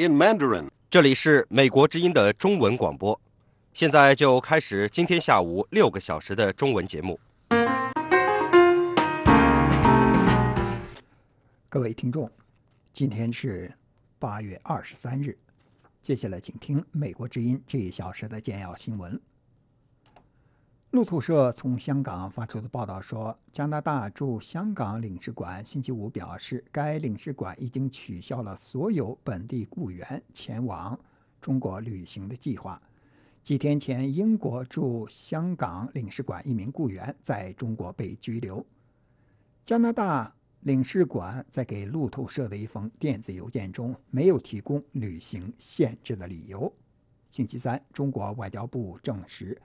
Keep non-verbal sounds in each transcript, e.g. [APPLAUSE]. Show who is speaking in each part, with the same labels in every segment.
Speaker 1: in Mandarin.
Speaker 2: 这里是美国之音的中文广播，现在就开始今天下午六个小时的中文节目。
Speaker 3: 各位听众，今天是八月二十三日，接下来请听美国之音这一小时的简要新闻。路透社从香港发出的报道说，加拿大驻香港领事馆星期五表示，该领事馆已经取消了所有本地雇员前往中国旅行的计划。几天前，英国驻香港领事馆一名雇员在中国被拘留。加拿大领事馆在给路透社的一封电子邮件中没有提供旅行限制的理由。星期三，中国外交部证实。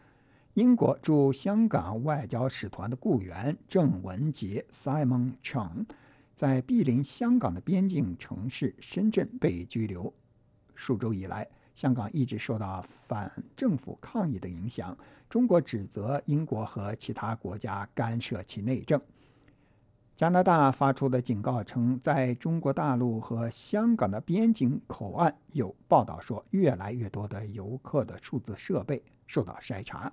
Speaker 3: 英国驻香港外交使团的雇员郑文杰 （Simon Cheng） 在毗邻香港的边境城市深圳被拘留。数周以来，香港一直受到反政府抗议的影响。中国指责英国和其他国家干涉其内政。加拿大发出的警告称，在中国大陆和香港的边境口岸，有报道说，越来越多的游客的数字设备受到筛查。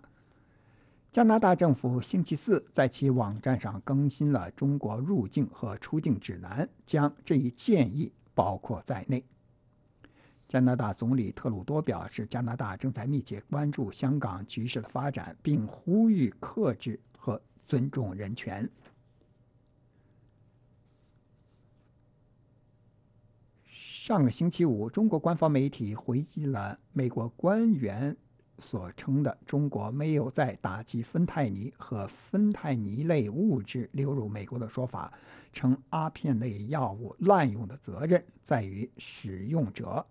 Speaker 3: 加拿大政府星期四在其网站上更新了中国入境和出境指南，将这一建议包括在内。加拿大总理特鲁多表示，加拿大正在密切关注香港局势的发展，并呼吁克制和尊重人权。上个星期五，中国官方媒体回击了美国官员。所称的中国没有在打击芬太尼和芬太尼类物质流入美国的说法，称阿片类药物滥用的责任在于使用者。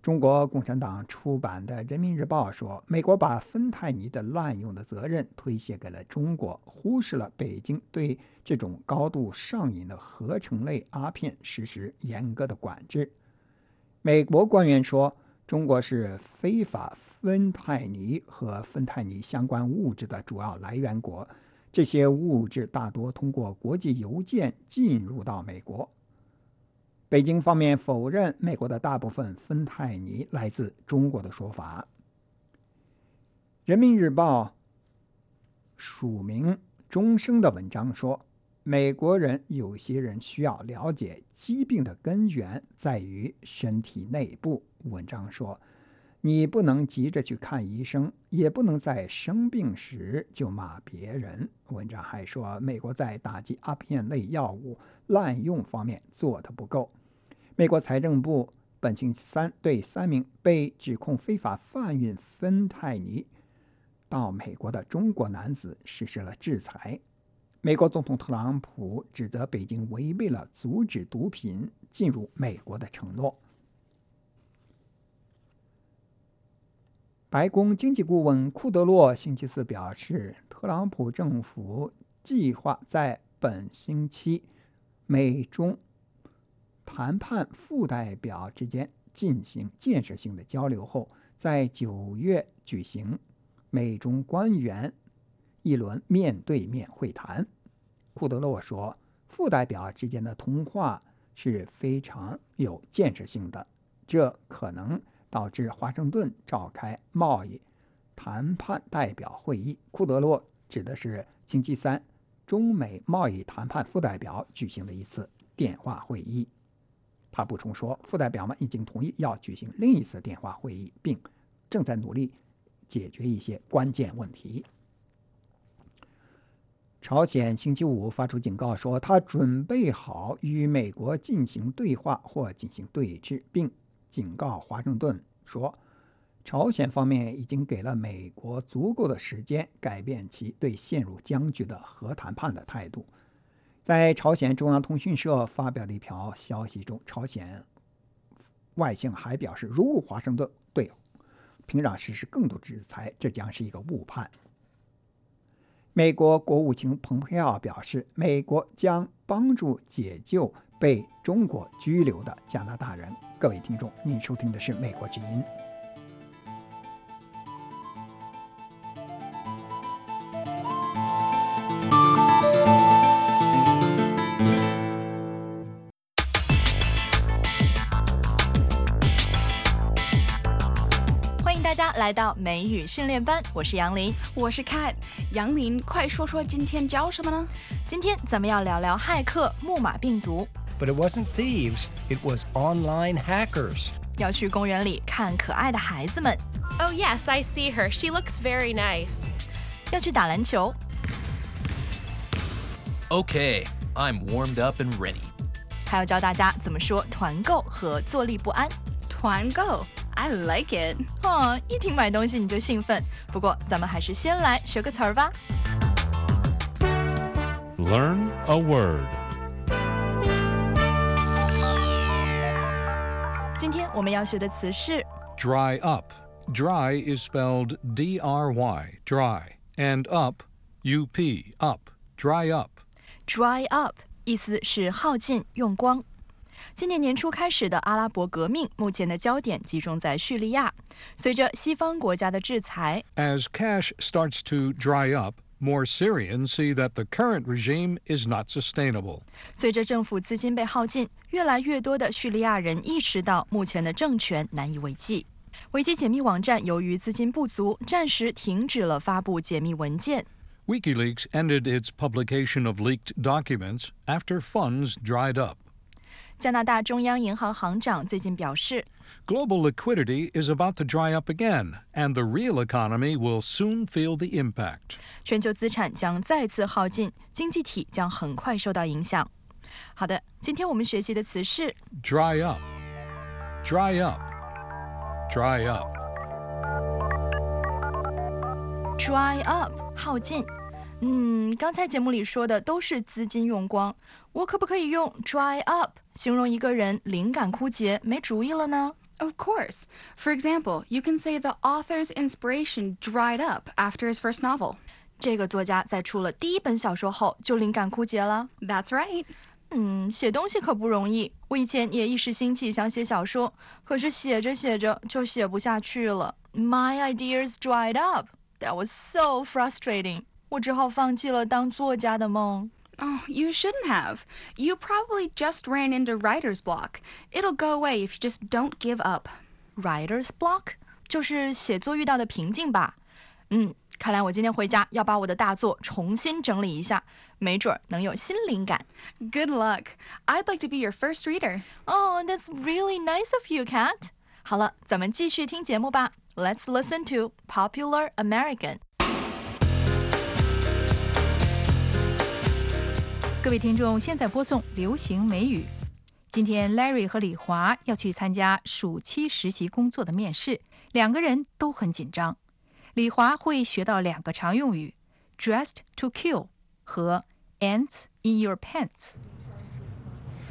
Speaker 3: 中国共产党出版的《人民日报》说，美国把芬太尼的滥用的责任推卸给了中国，忽视了北京对这种高度上瘾的合成类阿片实施严格的管制。美国官员说。中国是非法芬太尼和芬太尼相关物质的主要来源国，这些物质大多通过国际邮件进入到美国。北京方面否认美国的大部分芬太尼来自中国的说法。人民日报署名钟声的文章说。美国人有些人需要了解，疾病的根源在于身体内部。文章说，你不能急着去看医生，也不能在生病时就骂别人。文章还说，美国在打击阿片类药物滥用方面做得不够。美国财政部本星期三对三名被指控非法贩运芬太尼到美国的中国男子实施了制裁。美国总统特朗普指责北京违背了阻止毒品进入美国的承诺。白宫经济顾问库德洛星期四表示，特朗普政府计划在本星期美中谈判副代表之间进行建设性的交流后，在九月举行美中官员。一轮面对面会谈，库德洛说，副代表之间的通话是非常有建设性的，这可能导致华盛顿召开贸易谈判代表会议。库德洛指的是星期三中美贸易谈判副代表举行的一次电话会议。他补充说，副代表们已经同意要举行另一次电话会议，并正在努力解决一些关键问题。朝鲜星期五发出警告说，他准备好与美国进行对话或进行对峙，并警告华盛顿说，朝鲜方面已经给了美国足够的时间改变其对陷入僵局的核谈判的态度。在朝鲜中央通讯社发表的一条消息中，朝鲜外相还表示，如果华盛顿对平壤实施更多制裁，这将是一个误判。美国国务卿蓬佩奥表示，美国将帮助解救被中国拘留的加拿大人。各位听众，您收听的是《美国之音》。
Speaker 1: 大家来到美语训练班，我是杨林，
Speaker 4: 我是 Cat。杨林，快说说今天教什么呢？
Speaker 1: 今天咱们要聊聊骇客木马病毒。
Speaker 5: But it wasn't thieves, it was online hackers.
Speaker 1: 要去公园里看可爱的孩子们。
Speaker 6: Oh yes, I see her. She looks very nice.
Speaker 1: 要去打篮球。
Speaker 7: Okay, I'm warmed up and ready.
Speaker 1: 还要教大家怎么说团购和坐立不安。
Speaker 4: 团购，I like it。
Speaker 1: 哦，一听买东西你就兴奋。不过咱们还是先来学个词儿吧。
Speaker 8: Learn a word.
Speaker 1: 我们要学的词是
Speaker 8: Dry up. Dry is spelled D R Y, dry, and up, U P, up. Dry up.
Speaker 1: dry up，意思是耗尽、用光。今年年初开始的阿拉伯革命，目前的焦点集中在叙利亚。随着西方国家的制裁，
Speaker 8: As cash starts to dry up, more Syrians see that the current regime is not sustainable.
Speaker 1: 随着政府资金被耗尽，越来越多的叙利亚人意识到目前的政权难以为继。维基解密网站由于资金不足，暂时停止了发布解密文件。
Speaker 8: WikiLeaks ended its publication of leaked documents after funds dried up.
Speaker 1: 加拿大中央银行行长最近表示，
Speaker 8: Global liquidity is about to dry up again, and the real economy will soon feel the impact.
Speaker 1: 全球资产将再次耗尽，经济体将很快受到影响。好的，今天我们学习的词是
Speaker 8: Dry up. Dry up. Dry up.
Speaker 1: dry up，耗尽。嗯，刚才节目里说的都是资金用光， 我可不可以用 dry up 形容一个人灵感枯竭、没主意了呢？
Speaker 4: Of course. For example, you can say the author's inspiration dried up after his first novel.
Speaker 1: 这个作家在出了第一本小说后就灵感枯竭了。
Speaker 4: That's right.
Speaker 1: 嗯，写东西可不容易。我以前也一时兴起想写小说，可是写着写着就写不下去了。My ideas dried up. That was so frustrating. 我只好放弃了当作家的梦。
Speaker 4: Oh, you shouldn't have. You probably just ran into writer's block. It'll go away if you just don't give up.
Speaker 1: Writer's block 就是写作遇到的瓶颈吧。嗯，看来我今天回家要把我的大作重新整理一下，没准儿能有新灵感。
Speaker 4: Good luck. I'd like to be your first reader.
Speaker 1: Oh, that's really nice of you, Cat. 好了，咱们继续听节目吧。Let's listen to Popular American.
Speaker 9: 各位听众，现在播送流行美语。今天 Larry 和李华要去参加暑期实习工作的面试，两个人都很紧张。李华会学到两个常用语：dressed to kill 和 ants in your pants。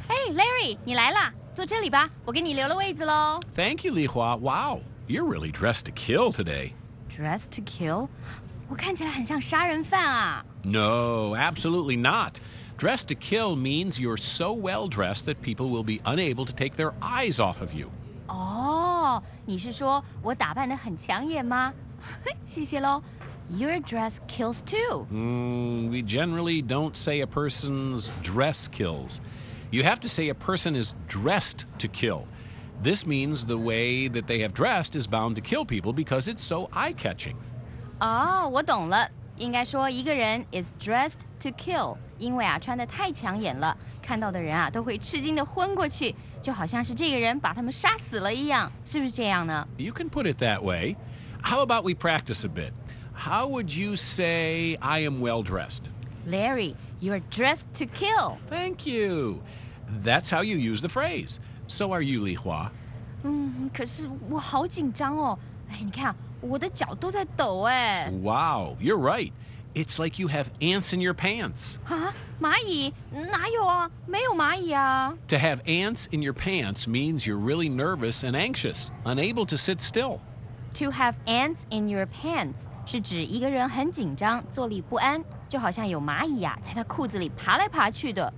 Speaker 10: 哎，Larry，你来啦，坐这里吧，我给你留了位子喽。
Speaker 11: Thank you, Li Hua. Wow, you're really dressed to kill today.
Speaker 10: Dress to kill，我看起来很像杀人犯啊。
Speaker 11: No, absolutely not. Dressed to kill means you're so well dressed that people will be unable to take their eyes off of you.
Speaker 10: 哦，你是说我打扮得很抢眼吗？谢谢喽。Your dress [LAUGHS] kills too.
Speaker 11: Mm, we generally don't say a person's dress kills. You have to say a person is dressed to kill. This means the way that they have dressed is bound to kill people because it's so eye catching.
Speaker 10: 哦，我懂了， 应该说一个人 is dressed to kill，因为啊穿得太抢眼了，看到的人啊都会吃惊的昏过去，就好像是这个人把他们杀死了一样，是不是这样呢？
Speaker 11: You can put it that way. How about we practice a bit? How would you say I am well dressed?
Speaker 10: Larry, you're dressed to kill.
Speaker 11: Thank you. That's how you use the phrase. So are you, Li Hua.
Speaker 10: 嗯，可是我好紧张哦。 哎，你看我的脚都在抖哎。
Speaker 11: Wow, you're right. It's like you have ants in your pants.
Speaker 10: 啊，蚂蚁哪有啊？没有蚂蚁啊。
Speaker 11: To have ants in your pants means you're really nervous and anxious, unable to sit still.
Speaker 10: To have ants in your pants 是指一个人很紧张，坐立不安，就好像有蚂蚁呀、在他裤子里爬来爬去的。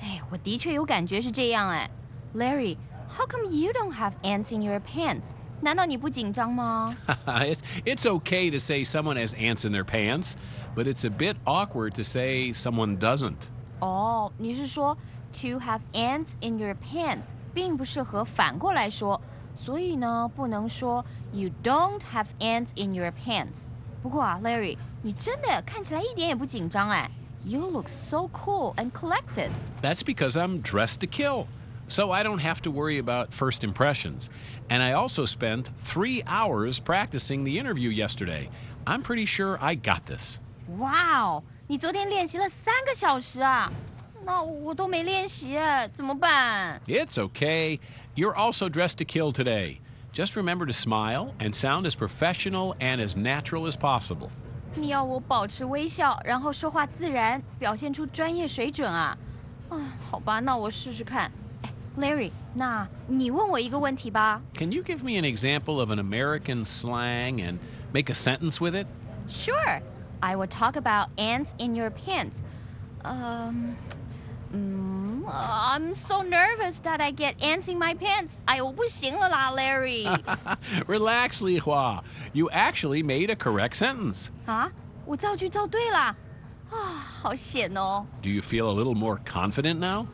Speaker 10: 哎，我的确有感觉是这样哎。Larry, how come you don't have ants in your pants? 难道你不紧张吗？ [LAUGHS]
Speaker 11: it's, it's okay to say someone has ants in their pants, but it's a bit awkward to say someone doesn't.
Speaker 10: 哦，你是说 to have ants in your pants 并不适合反过来说， 所以呢，不能说 You don't have ants in your pants。不过啊，Larry，你真的看起来一点也不紧张哎。You look so cool and collected.
Speaker 11: That's because I'm dressed to kill. So I don't have to worry about first impressions. And I also spent three hours practicing the interview yesterday. I'm pretty sure I got this.
Speaker 10: 哇哦，你昨天练习了三个小时啊？那我都没练习，怎么办？
Speaker 11: It's okay. You're also dressed to kill today. Just remember to smile and sound as professional and as natural as possible.
Speaker 10: 你要我保持微笑，然后说话自然，表现出专业水准啊？啊，好吧，那我试试看。 哎，Larry，那你问我一个问题吧。
Speaker 11: Can you give me an example of an American slang and make a sentence with it?
Speaker 10: Sure. I will talk about ants in your pants. Um. Mm, I'm so nervous that I get ants in my pants. 哎呦，不行了啦，
Speaker 11: Larry。Relax, [LAUGHS] Li Hua. You actually made a correct sentence.
Speaker 10: 啊，我造句造对了，啊，好险哦。
Speaker 11: Do you feel a little more confident now?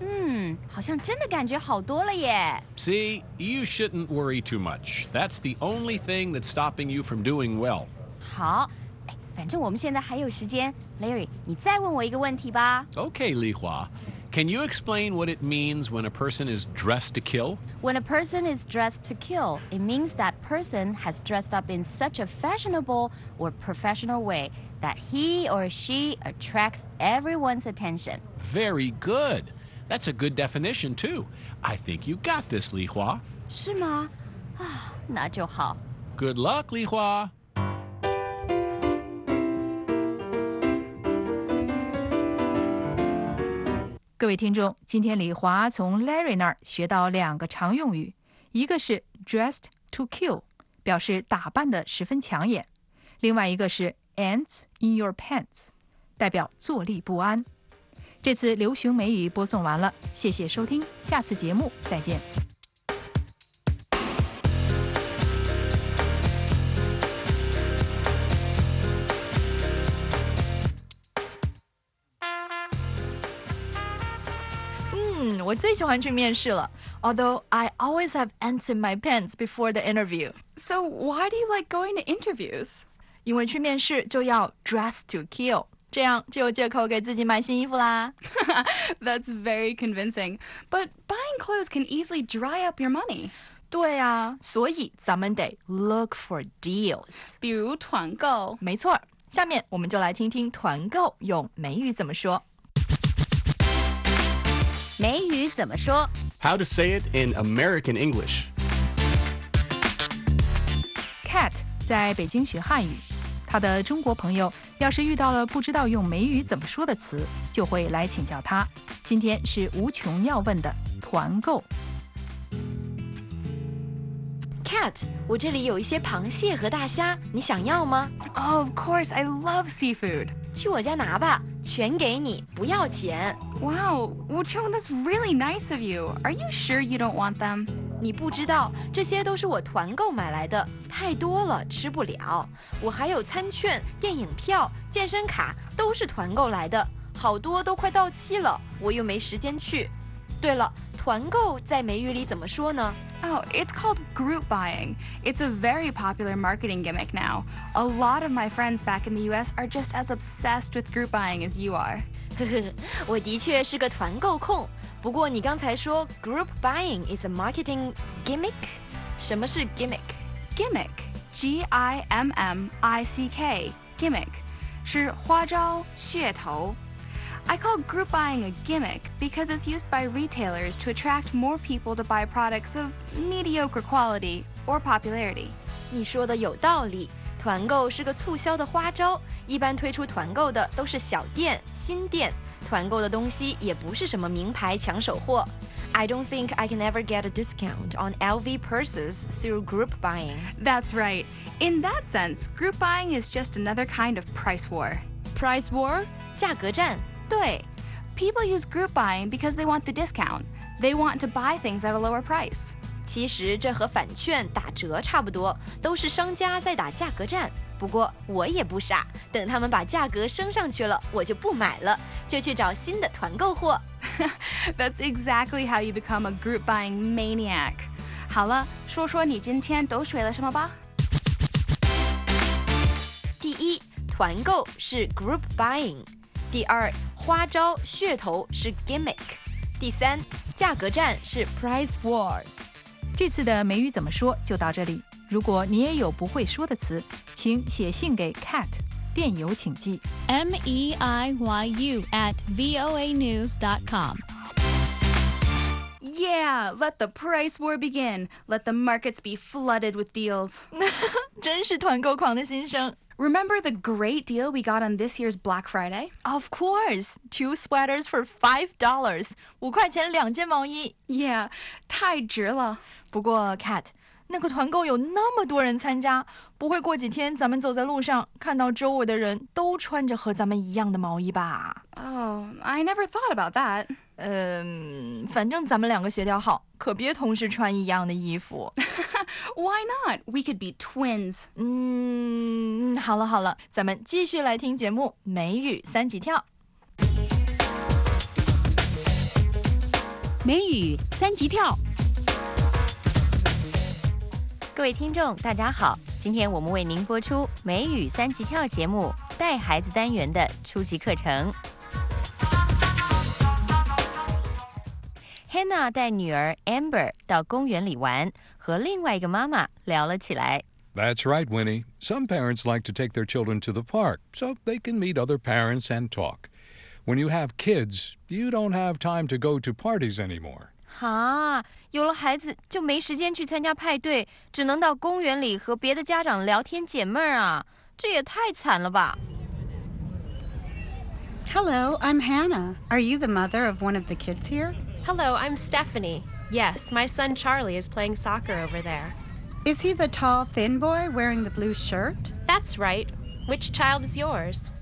Speaker 10: 嗯，好像真的感觉好多了耶。
Speaker 11: See, you shouldn't worry too much. That's the only thing that's stopping you from doing well.
Speaker 10: 好。反正我们现在还有时间，Larry，你再问我一个问题吧。
Speaker 11: Okay, Li Hua. Can you explain what it means when a person is dressed to kill?
Speaker 10: When a person is dressed to kill, it means that person has dressed up in such a fashionable or professional way that he or she attracts everyone's attention.
Speaker 11: Very good. That's a good definition, too. I think you got this, Li Hua.
Speaker 10: 是吗？啊，那就好。
Speaker 11: Good luck, Li Hua.
Speaker 9: 各位听众，今天李华从 Larry 那儿学到两个常用语，一个是 dressed to kill，表示打扮的十分抢眼；另外一个是 ants in your pants，代表坐立不安。 这次流行美语播送完了，谢谢收听，下次节目再见。
Speaker 1: 我最喜欢去面试了。Although I always have ants in my pants before the interview.
Speaker 4: So why do you like going to interviews?
Speaker 1: 因为去面试就要 dress to kill， 这样就有借口给自己买新衣服啦。
Speaker 4: That's very [LAUGHS] convincing. But buying clothes can easily dry up your money.
Speaker 1: 对啊，所以咱们得 look for deals，
Speaker 4: 比如团购。
Speaker 1: 没错，下面我们就来听听团购用美语怎么说。
Speaker 10: 美语怎么说？
Speaker 12: How to say it in American English?
Speaker 9: Cat 在北京学汉语， 他的中国朋友要是遇到了不知道用美语怎么说的词，就会来请教他。今天是无穷要问的团购。
Speaker 13: Cat，我这里有一些螃蟹和大虾，你想要吗？
Speaker 4: Of course, I love seafood.
Speaker 13: 去我家拿吧，全给你，不要钱。
Speaker 4: Wow, Wuchong, that's really nice of you. Are you sure you don't want them?
Speaker 13: 你不知道，这些都是我团购买来的，太多了吃不了。我还有餐券、电影票、健身卡，都是团购来的，好多都快到期了，我又没时间去。对了，团购在美语里怎么说呢？
Speaker 4: Oh, it's called group buying. It's a very popular marketing gimmick now. A lot of my friends back in the US are just as obsessed with group buying as you are. [LAUGHS]
Speaker 13: 呵呵，我的确是个团购控。 不过你刚才说 group buying is a marketing gimmick，什么是
Speaker 4: gimmick？Gimmick，G I M M I C K，gimmick 是花招、噱头。I call group buying a gimmick because it's used by retailers to attract more people to buy products of mediocre quality or popularity.
Speaker 13: 你说的有道理，团购是个促销的花招，一般推出团购的都是小店、新店， 团购的东西也不是什么名牌抢手货。I don't think I can ever get a discount on LV purses through group buying.
Speaker 4: That's right. In that sense, group buying is just another kind of price war.
Speaker 13: Price war? 价格战。
Speaker 4: 对，People use group buying because they want the discount. They want to buy things at a lower price.
Speaker 13: 其实这和返券打折差不多，都是商家在打价格战。 不过我也不傻，等他们把价格升上去了，我就不买了，就去找新的团购货。[LAUGHS]
Speaker 4: That's exactly how you become a group buying maniac. 好了，说说你今天都学了什么吧。
Speaker 13: 第一，团购是 group buying；第二，花招噱头是 gimmick；第三，价格战是 price war。
Speaker 9: 这次的美语怎么说就到这里。如果你也有不会说的词，请写信给 Cat，电邮请寄
Speaker 10: m e i y u at voa news dot
Speaker 4: com。Yeah, let the price war begin. Let the markets be flooded with deals. [LAUGHS]
Speaker 1: 真是团购狂的心声。
Speaker 4: Remember the great deal we got on this year's Black Friday?
Speaker 1: Of course, two sweaters for five dollars，五块钱两件毛衣。
Speaker 4: Yeah，太值了。
Speaker 1: 不过，Cat， 那个团购有那么多人参加，不会过几天咱们走在路上看到周围的人都穿着和咱们一样的毛衣吧
Speaker 4: ？Oh, I never thought about that.
Speaker 1: 嗯，反正咱们两个协调好，可别同时穿一样的衣服。[LAUGHS]
Speaker 4: Why not? We could be twins.
Speaker 1: 嗯，好了好了，咱们继续来听节目《美语三级跳》。
Speaker 14: 美语三级跳。
Speaker 10: 各位听众，大家好，今天我们为您播出美语三级跳节目带孩子单元的初级课程。Hannah 带女儿 Amber 到公园里玩，和另外一个妈妈聊了起来。
Speaker 8: That's right, Winnie. Some parents like to take their children to the park so they can meet other parents and talk. When you have kids, you don't have time to go to parties anymore.
Speaker 10: 哈，有了孩子就没时间去参加派对，只能到公园里和别的家长聊天解闷儿啊，这也太惨了吧！
Speaker 15: Hello, I'm Hannah. Are you the mother of one of the kids here?
Speaker 6: Hello, I'm Stephanie. Yes, my son Charlie is playing soccer over there.
Speaker 15: Is he the tall, thin boy wearing the blue shirt?
Speaker 6: That's right. Which child is yours?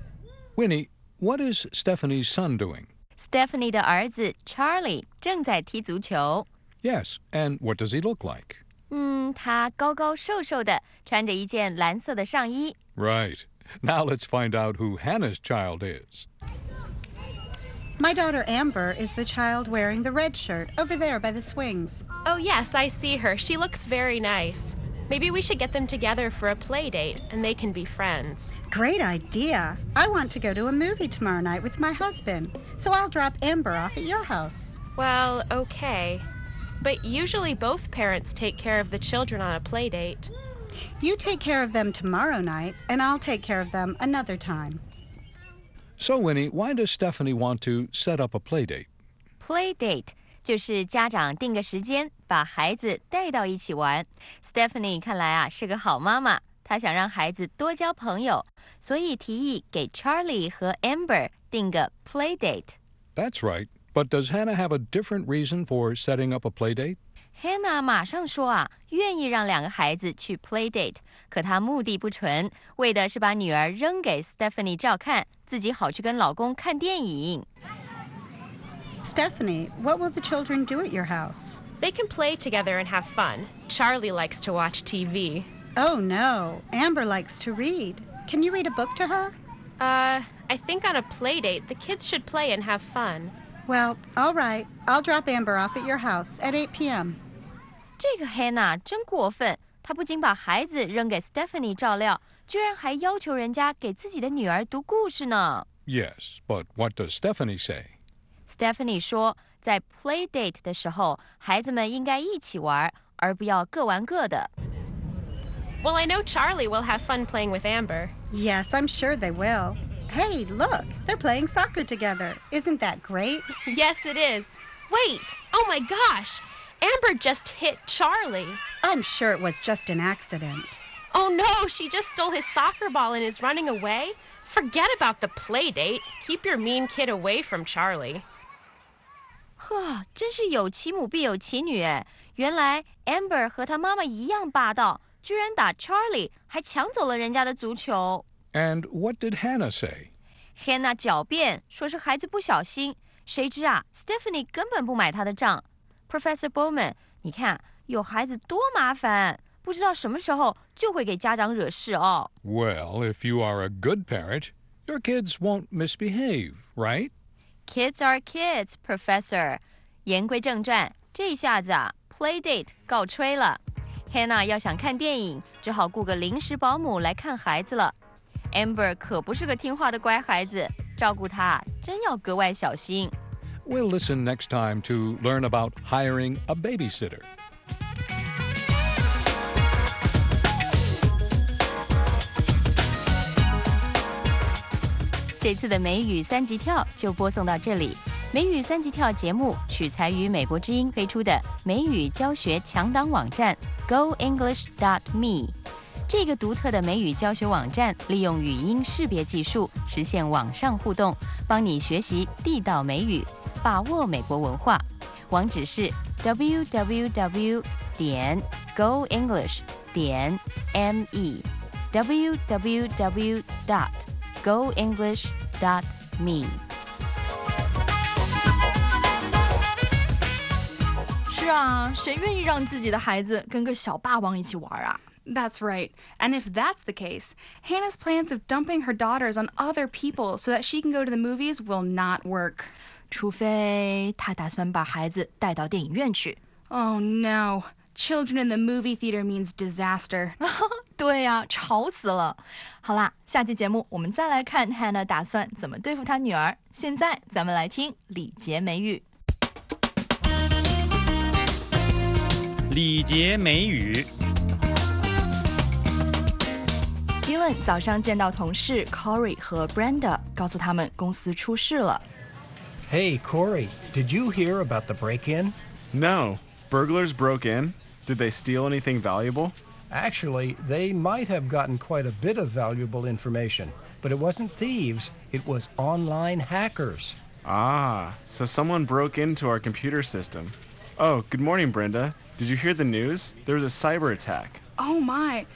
Speaker 8: Winnie, what is Stephanie's son doing?
Speaker 10: Stephanie 的儿子 Charlie 正在踢足球。
Speaker 8: Yes, and what does he look like?
Speaker 10: 嗯，他高高瘦瘦的，穿着一件蓝色的上衣。
Speaker 8: Right. Now let's find out who Hannah's child is.
Speaker 15: My daughter Amber is the child wearing the red shirt over there by the swings.
Speaker 6: Oh, yes, I see her. She looks very nice. Maybe we should get them together for a play date and they can be friends.
Speaker 15: Great idea. I want to go to a movie tomorrow night with my husband, so I'll drop Amber off at your house.
Speaker 6: Well, okay. But usually both parents take care of the children on a play date.
Speaker 15: You take care of them tomorrow night, and I'll take care of them another time.
Speaker 8: So, Winnie, why does Stephanie want to set up a play date?
Speaker 10: Play date 就是家长定个时间，把孩子带到一起玩。Stephanie 看来啊是个好妈妈，她想让孩子多交朋友，所以提议给 Charlie 和 Amber 定个 play date。
Speaker 8: That's right. But does Hannah have a different reason for setting up a play date?
Speaker 10: Hannah 马上说啊，愿意让两个孩子去 play date，可她目的不纯，为的是把女儿扔给 Stephanie 照看，自己好去跟老公看电影。
Speaker 15: Stephanie, what will the children do at your house?
Speaker 6: They can play together and have fun. Charlie likes to watch TV.
Speaker 15: Oh no, Amber likes to read. Can you read a book to her?
Speaker 6: Uh, I think on a play date, the kids should play and have fun.
Speaker 15: Well, all right. I'll drop Amber off at your house at 8 p.m.
Speaker 10: 这个 Hannah 真过分，她不仅把孩子扔给 Stephanie 照料，居然还要求人家给自己的女儿读故事呢。
Speaker 8: Yes, but what does Stephanie say?
Speaker 10: Stephanie 说，在 play date 的时候，孩子们应该一起玩，而不要各玩各的。
Speaker 6: Well, I know Charlie will have fun playing with Amber.
Speaker 15: Yes, I'm sure they will. Hey, look, they're playing soccer together. Isn't that great?
Speaker 6: Yes, it is. Wait! Oh my gosh! Amber just hit Charlie.
Speaker 15: I'm sure it was just an accident.
Speaker 6: Oh no, she just stole his soccer ball and is running away? Forget about the play date. Keep your mean kid away from Charlie.
Speaker 10: 呵，真是有其母必有其女哎！原来 Amber 和她妈妈一样霸道，居然打 Charlie，还抢走了人家的足球。
Speaker 8: And what did Hannah say?
Speaker 10: Hannah 狡辩说是孩子不小心，谁知啊，Stephanie 根本不买他的账。Professor Bowman，你看有孩子多麻烦，不知道什么时候就会给家长惹事哦。
Speaker 8: Well, if you are a good parent, your kids won't misbehave, right?
Speaker 10: Kids are kids, Professor。言归正传，这下子啊
Speaker 14: playdate 告吹了。Hannah 要想看电影，只好雇个临时保姆来看孩子了。Amber 可不是个听话的乖孩子，照顾他真要格外小心。
Speaker 8: We'll listen next time to learn about hiring a babysitter.
Speaker 14: 这次的美语三级跳就播送到这里。美语三级跳节目取材于美国之音推出的美语教学强档网站 GoEnglish.me。这个独特的美语教学网站利用语音识别技术实现网上互动，帮你学习地道美语，把握美国文化。网址是 www 点 goenglish 点 me www dot goenglish dot me。
Speaker 1: 是啊，谁愿意让自己的孩子跟个小霸王一起玩啊？
Speaker 4: That's right. And if that's the case, Hannah's plans of dumping her daughters on other people so that she can go to the movies will not work.
Speaker 1: 除非他打算把孩子带到电影院去。
Speaker 4: Oh no. Children in the movie theater means disaster. [LAUGHS]
Speaker 1: 对呀、吵死了。好啦，下期节目我们再来看 Hannah 打算怎么对付她女儿。现在咱们来听礼节美语。
Speaker 16: 礼节美语。
Speaker 1: Dylan 早上见到同事 Corey 和 Brenda，告诉他们公司出事了。
Speaker 5: Hey, Corey, did you hear about the break in?
Speaker 12: No. Burglars broke in? did they steal anything valuable?
Speaker 5: Actually, they might have gotten quite a bit of valuable information, but it wasn't thieves, it was online hackers.
Speaker 12: Ah, so someone broke into our computer system. Oh, good morning, Brenda. Did you hear the news? There was a cyber attack.
Speaker 4: Oh my.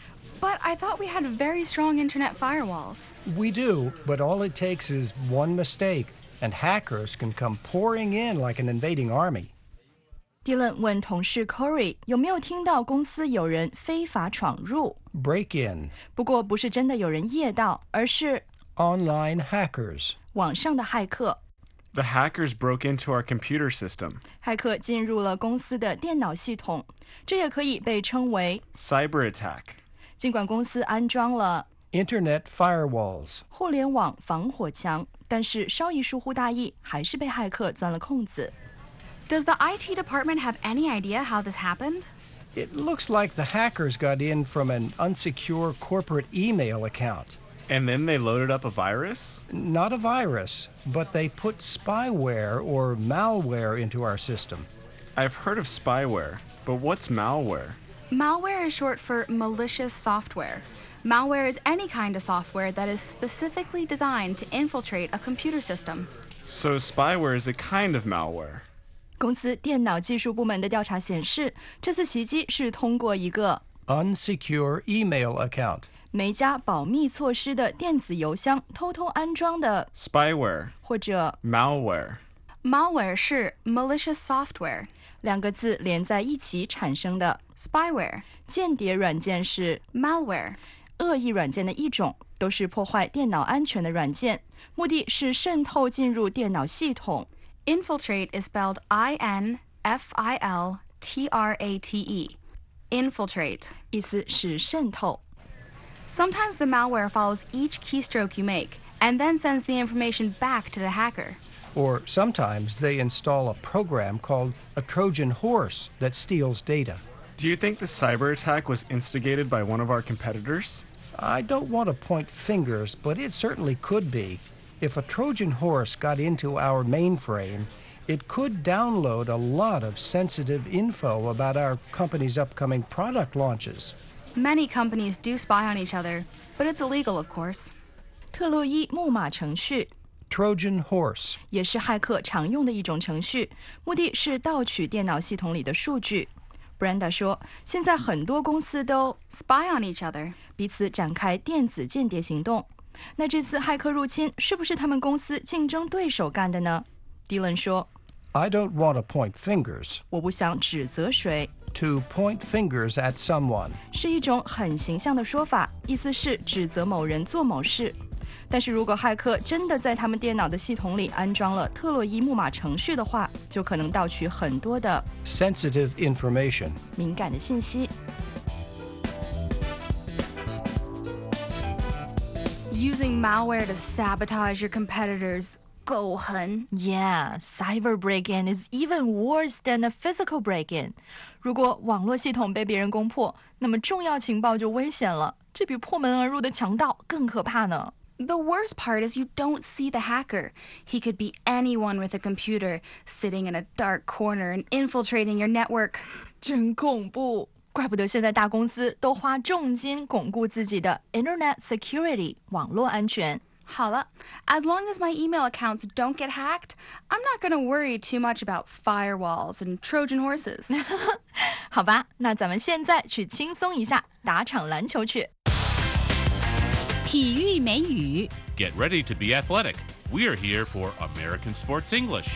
Speaker 4: But I thought we had very strong internet firewalls.
Speaker 5: We do, but all it takes is one mistake, and hackers can come pouring in like an invading army.
Speaker 1: Dylan 问同事 Corey 有没有听到公司有人非法闯入，
Speaker 5: Break in,
Speaker 1: 不过不是真的有人夜到，而是
Speaker 5: online hackers.
Speaker 1: 网上的骇客。
Speaker 12: The hackers broke into our computer system.
Speaker 1: 骇客进入了公司的电脑系统，这也可以被称为
Speaker 12: Cyber attack.
Speaker 1: 尽管公司安装了
Speaker 5: Internet firewalls.
Speaker 1: 互联网防火墙，但是稍一疏忽大意，还是被骇客钻了空子。
Speaker 4: Does the IT department have any idea how this happened?
Speaker 5: It looks like the hackers got in from an unsecure corporate email account.
Speaker 12: And then they loaded up a virus?
Speaker 5: Not a virus, but they put spyware or malware into our system.
Speaker 12: I've heard of spyware, but what's malware?
Speaker 4: Malware is short for malicious software. Malware is any kind of software that is specifically designed to infiltrate a computer system.
Speaker 12: So spyware is a kind of malware.
Speaker 1: 公司电脑技术部门的调查显示，这次袭击是通过一个
Speaker 5: Unsecure email account.
Speaker 1: 没加保密措施的电子邮箱偷偷安装的
Speaker 12: ，Spyware,
Speaker 1: 或者
Speaker 12: malware.
Speaker 4: Malware 是 malicious software.
Speaker 1: 两个字连在一起产生的。
Speaker 4: Spyware,
Speaker 1: 间谍软件是
Speaker 4: malware.
Speaker 1: 恶意软件的一种，都是破坏电脑安全的软件，目的是渗透进入电脑系统。
Speaker 4: Infiltrate is spelled I N F I L T R A T E. Infiltrate.
Speaker 1: 意思是渗透。
Speaker 4: Sometimes the malware follows each keystroke you make and then sends the information back to the hacker.
Speaker 5: Or sometimes they install a program called a Trojan horse that steals data.
Speaker 12: Do you think the cyber attack was instigated by one of our competitors?
Speaker 5: I don't want to point fingers, but it certainly could be. If a Trojan horse got into our mainframe, it could download a lot of sensitive info about our company's upcoming product launches.
Speaker 4: Many companies do spy on each other, but it's illegal, of course.
Speaker 1: 特洛伊木马程序
Speaker 5: Trojan horse.
Speaker 1: 也是骇客常用的一种程序，目的是盗取电脑系统里的数据。Brenda 说，现在很多公司都
Speaker 4: spy on each other，
Speaker 1: 彼此展开电子间谍行动。 那这次骇客入侵是不是他们公司竞争对手干的呢？Dylan 说
Speaker 5: ，I don't want to point fingers.
Speaker 1: 我不想指责谁
Speaker 5: ，To point fingers at someone.
Speaker 1: 是一种很形象的说法，意思是指责某人做某事。但是如果骇客真的在他们电脑的系统里安装了特洛伊木马程序的话，就可能盗取很多的
Speaker 5: sensitive information.
Speaker 1: 敏感的信息。
Speaker 4: Using malware to sabotage your competitors. 够狠
Speaker 1: Yeah, cyber break-in is even worse than a physical break-in. 如果网络系统被别人攻破，那么重要情报就危险了，这比破门而入的强盗更可怕呢。
Speaker 4: The worst part is you don't see the hacker. He could be anyone with a computer, sitting in a dark corner and infiltrating your network.
Speaker 1: 真恐怖！ 怪不得现在大公司都花重金巩固自己的 Internet security 网络安全。
Speaker 4: 好了，as long as my email accounts don't get hacked, I'm not going to worry too much about firewalls and Trojan horses. [LAUGHS]
Speaker 1: 好吧，那咱们现在去轻松一下，打场篮球去。
Speaker 17: 体育美语
Speaker 18: Get ready to be athletic. We are here for American Sports English.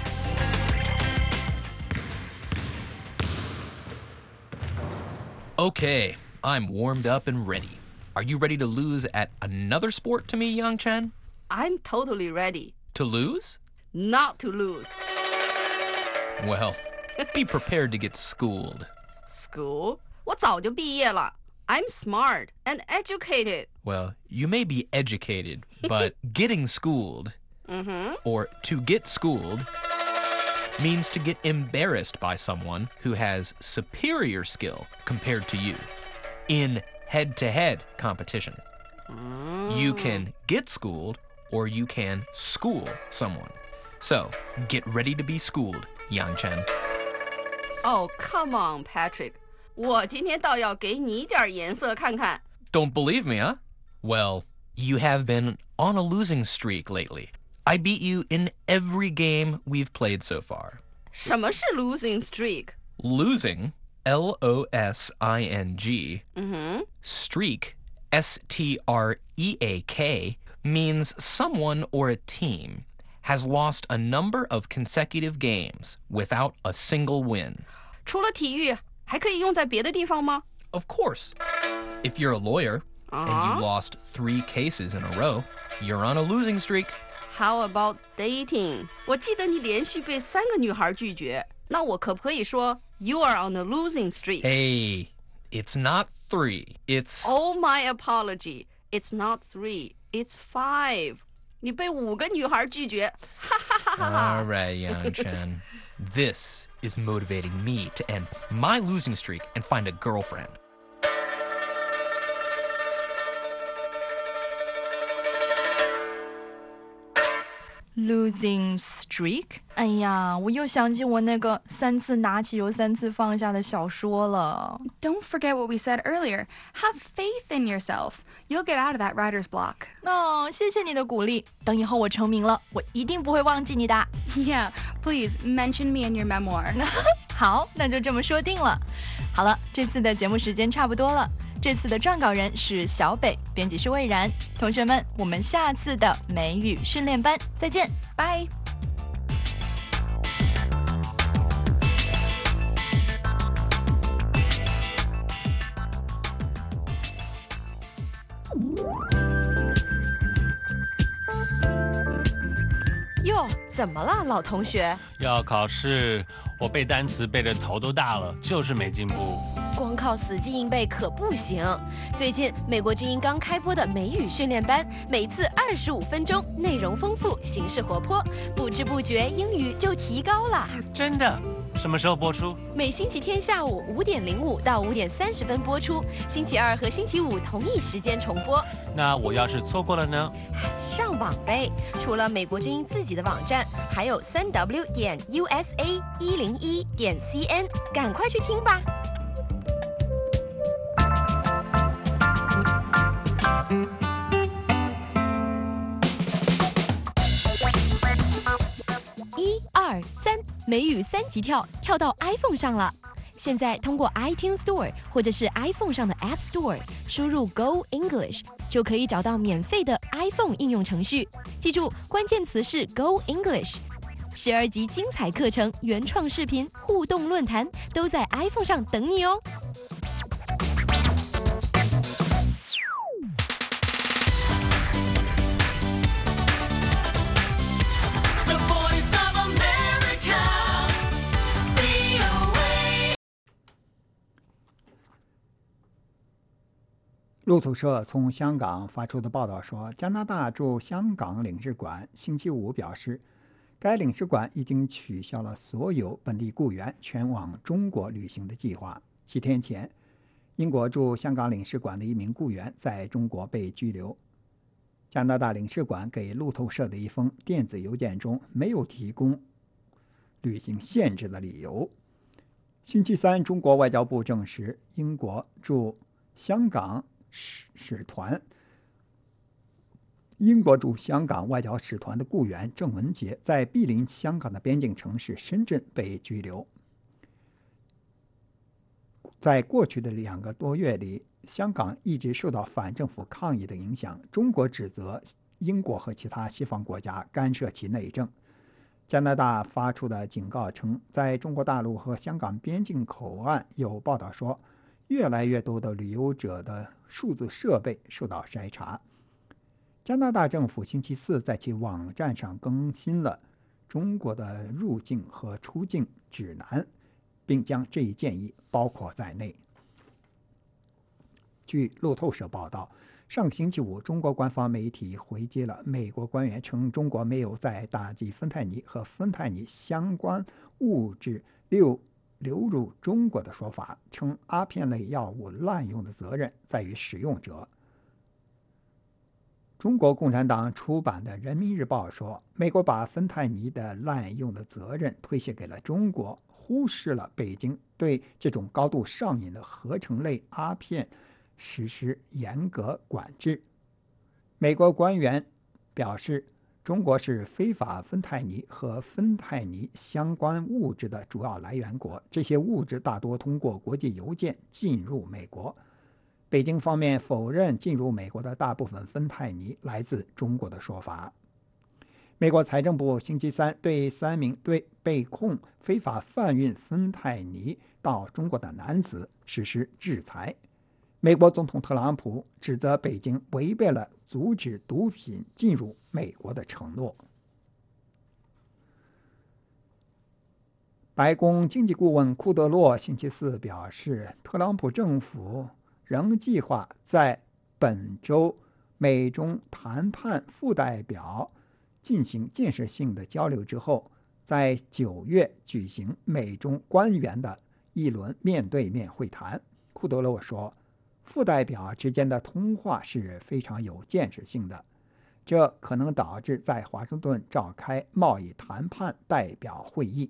Speaker 7: Okay, I'm warmed up and ready. Are you ready to lose at another sport to me, Yang Chen?
Speaker 19: I'm totally ready.
Speaker 7: To lose?
Speaker 19: Not to lose.
Speaker 7: Well, be prepared to get schooled.
Speaker 19: School? 我早就毕业了。I'm smart and educated.
Speaker 7: Well, you may be educated, but [LAUGHS] getting schooled,
Speaker 19: Mm-hmm.
Speaker 7: or to get schooled, means to get embarrassed by someone who has superior skill compared to you in head to head competition. You can get schooled or you can school someone. So get ready to be schooled, Yang Chen.
Speaker 19: Oh, come on, Patrick. 我今天倒要给你点颜色看看。
Speaker 7: Don't believe me, huh? Well, you have been on a losing streak lately. I beat you in every game we've played so far.
Speaker 19: 什么是 losing streak？
Speaker 7: Losing, L O S I N G,
Speaker 19: 嗯哼，
Speaker 7: streak, S T R E A K, means someone or a team has lost a number of consecutive games without a single win.
Speaker 19: 除了体育，还可以用在别的地方吗？
Speaker 7: Of course. If you're a lawyer and
Speaker 19: Uh-huh.
Speaker 7: you lost three cases in a row, you're on a losing streak.
Speaker 19: How about dating？我记得你连续被三个女孩拒绝，那我可不可以说 You are on a losing streak？
Speaker 7: Hey, it's not three. It's
Speaker 19: Oh my apology. It's not three. It's five. 你被五个女孩拒绝，哈哈哈哈哈
Speaker 7: all [LAUGHS] right, Yang Chen. [LAUGHS] This is motivating me to end my losing streak and find a girlfriend.
Speaker 1: Losing streak？哎呀，我又想起我那个三次拿起又三次放下的小说了。
Speaker 4: Don't forget what we said earlier. Have faith in yourself. You'll get out of that writer's block.
Speaker 1: 那、谢谢你的鼓励，等以后我成名了，我一定不会忘记你的。
Speaker 4: Yeah, please mention me in your memoir. [LAUGHS]
Speaker 1: 好，那就这么说定了。好了，这次的节目时间差不多了。 这次的撰稿人是小北，编辑是魏然。同学们，我们下次的美语训练班再见，拜。
Speaker 13: 哟，怎么了，老同学？
Speaker 20: 要考试，我背单词背的头都大了，就是没进步。
Speaker 13: 光靠死记硬背可不行。最近美国之音刚开播的美语训练班，每次二十五分钟，内容丰富，形式活泼，不知不觉英语就提高了。
Speaker 20: 真的？什么时候播出？
Speaker 13: 每星期天下午五点零五到五点三十分播出，星期二和星期五同一时间重播。
Speaker 20: 那我要是错过了呢？
Speaker 13: 上网呗！除了美国之音自己的网站，还有三 w 点 usa 一零一点 cn，赶快去听吧。二三，美语三级跳跳到 iPhone 上了。现在通过 iTunes Store 或者是 iPhone 上的 App Store 输入 Go English，就可以找到免费的 iPhone 应用程序。记住，关键词是 Go English。十二集精彩课程、原创视频、互动论坛都在 iPhone 上等你哦。
Speaker 3: 路透社从香港发出的报道说，加拿大驻香港领事馆星期五表示，该领事馆已经取消了所有本地雇员前往中国旅行的计划。七天前，英国驻香港领事馆的一名雇员在中国被拘留。加拿大领事馆给路透社的一封电子邮件中没有提供旅行限制的理由。星期三，中国外交部证实，英国驻香港使使团、英国驻香港外交使团的雇员郑文杰在毗邻香港的边境城市深圳被拘留。在过去的两个多月里，香港一直受到反政府抗议的影响。中国指责英国和其他西方国家干涉其内政。加拿大发出的警告称，在中国大陆和香港边境口岸有报道说，越来越多的旅游者的数字设备受到筛查。加拿大政府星期四在其网站上更新了中国的入境和出境指南，并将这一建议包括在内。据路透社报道，上星期五，中国官方媒体回接了美国官员称中国没有在打击芬太尼和芬太尼相关物质六流入中国的说法，称阿片类药物滥用的责任在于使用者。中国共产党出版的《人民日报》说，美国把芬太尼的滥用的责任推卸给了中国，忽视了北京对这种高度上瘾的合成类阿片。实施严格管制。美国官员表示，中国是非法芬太尼和芬太尼相关物质的主要来源国。这些物质大多通过国际邮件进入美国。北京方面否认进入美国的大部分芬太尼来自中国的说法。美国财政部星期三对三名对被控非法贩运芬太尼到中国的男子实施制裁。美国总统特朗普指责北京违背了阻止毒品进入美国的承诺。白宫经济顾问库德洛星期四表示，特朗普政府仍计划在本周美中谈判副代表进行建设性的交流之后，在九月举行美中官员的一轮面对面会谈。库德洛说。副代表之间的通话是非常有建设性的，这可能导致在华盛顿召开贸易谈判代表会议。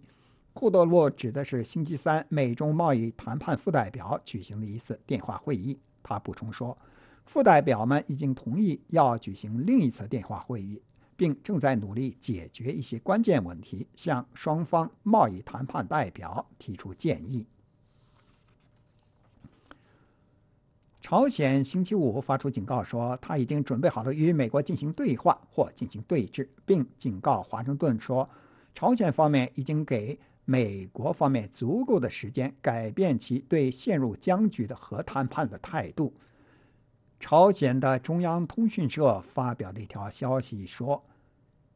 Speaker 3: 库德洛指的是星期三美中贸易谈判副代表举行的一次电话会议。他补充说，副代表们已经同意要举行另一次电话会议，并正在努力解决一些关键问题，向双方贸易谈判代表提出建议。朝鲜星期五发出警告说，他已经准备好了与美国进行对话或进行对峙，并警告华盛顿说，朝鲜方面已经给美国方面足够的时间改变其对陷入僵局的核谈判的态度。朝鲜的中央通讯社发表的一条消息说，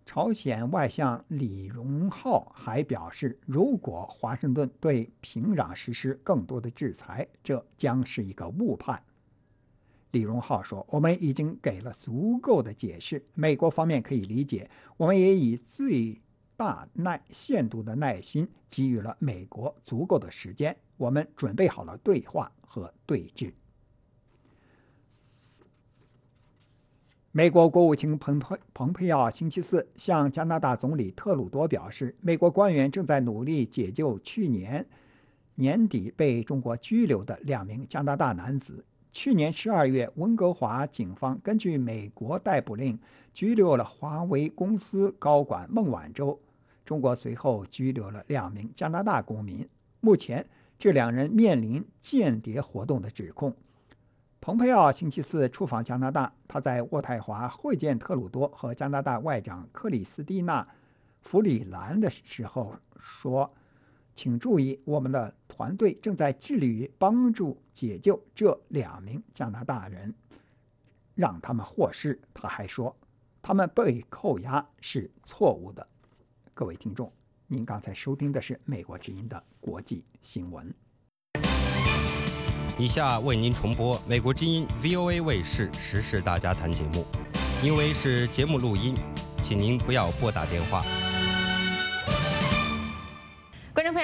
Speaker 3: 朝鲜外相李荣浩还表示，如果华盛顿对平壤实施更多的制裁，这将是一个误判。李荣浩说：“我们已经给了足够的解释，美国方面可以理解。我们也以最大耐限度的耐心给予了美国足够的时间。我们准备好了对话和对峙。”美国国务卿蓬佩蓬佩奥星期四向加拿大总理特鲁多表示，美国官员正在努力解救去年年底被中国拘留的两名加拿大男子。去年十二月，温哥华警方根据美国逮捕令拘留了华为公司高管孟晚舟。中国随后拘留了两名加拿大公民。目前，这两人面临间谍活动的指控。蓬佩奥星期四出访加拿大，他在渥太华会见特鲁多和加拿大外长克里斯蒂娜·弗里兰的时候说。请注意，我们的团队正在致力于帮助解救这两名加拿大人，让他们获释。他还说，他们被扣押是错误的。各位听众，您刚才收听的是美国之音的国际新闻。
Speaker 2: 以下为您重播美国之音 VOA 卫视《时事大家谈》节目，因为是节目录音，请您不要拨打电话。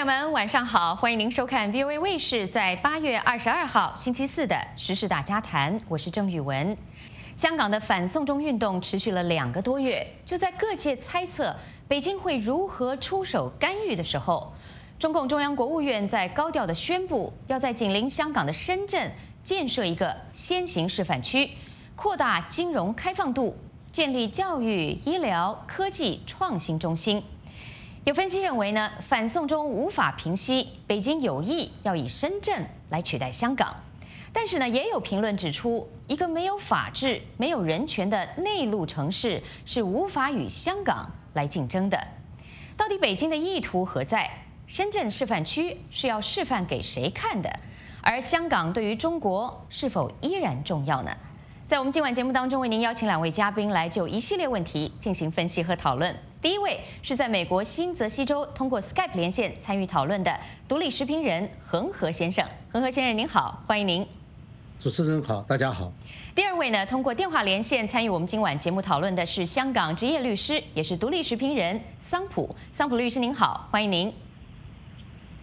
Speaker 10: 友们，晚上好，欢迎您收看 VOA 卫视在八月二十二号星期四的《时事大家谈》，我是郑宇文。香港的反送中运动持续了两个多月，就在各界猜测北京会如何出手干预的时候，中共中央国务院在高调的宣布，要在紧邻香港的深圳建设一个先行示范区，扩大金融开放度，建立教育、医疗、科技创新中心。有分析认为呢，反送中无法平息，北京有意要以深圳来取代香港。但是呢，也有评论指出，一个没有法治、没有人权的内陆城市是无法与香港来竞争的。到底北京的意图何在？深圳示范区是要示范给谁看的？而香港对于中国是否依然重要呢？在我们今晚节目当中，为您邀请两位嘉宾来就一系列问题进行分析和讨论。第一位是在美国新泽西州通过 Skype 连线参与讨论的独立时评人恒河先生。恒河先生您好，欢迎您。
Speaker 21: 主持人好，大家好。
Speaker 10: 第二位呢，通过电话连线参与我们今晚节目讨论的是香港职业律师，也是独立时评人桑普。桑普律师您好，欢迎您。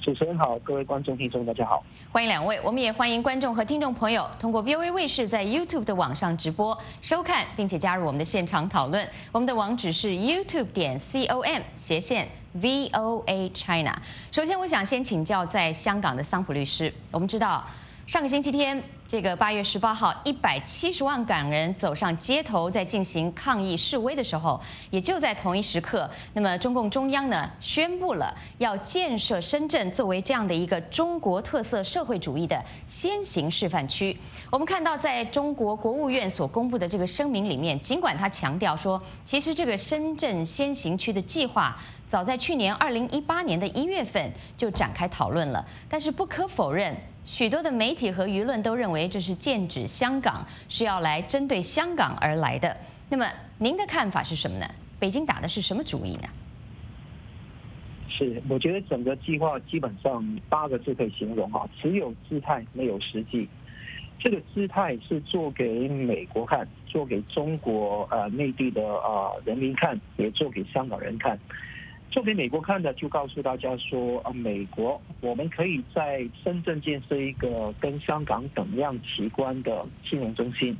Speaker 22: 主持人好，各位观众听众大家好，
Speaker 10: 欢迎两位。我们也欢迎观众和听众朋友通过 VOA 卫视在 YouTube 的网上直播收看，并且加入我们的现场讨论。我们的网址是 YouTube 点 com 斜线 VOA China。首先，我想先请教在香港的桑普律师，我们知道上个星期天。这个八月十八号，一百七十万港人走上街头，在进行抗议示威的时候，也就在同一时刻，那么中共中央呢宣布了要建设深圳作为这样的一个中国特色社会主义的先行示范区。我们看到，在中国国务院所公布的这个声明里面，尽管他强调说，其实这个深圳先行区的计划早在去年二零一八年的一月份就展开讨论了，但是不可否认。许多的媒体和舆论都认为这是剑指香港，是要来针对香港而来的。那么您的看法是什么呢？北京打的是什么主意呢？
Speaker 22: 是，我觉得整个计划基本上八个字可以形容哈，只有姿态没有实际。这个姿态是做给美国看，做给中国呃内地的啊人民看，也做给香港人看。做给美国看的，就告诉大家说，啊，美国我们可以在深圳建设一个跟香港等样奇观的金融中心，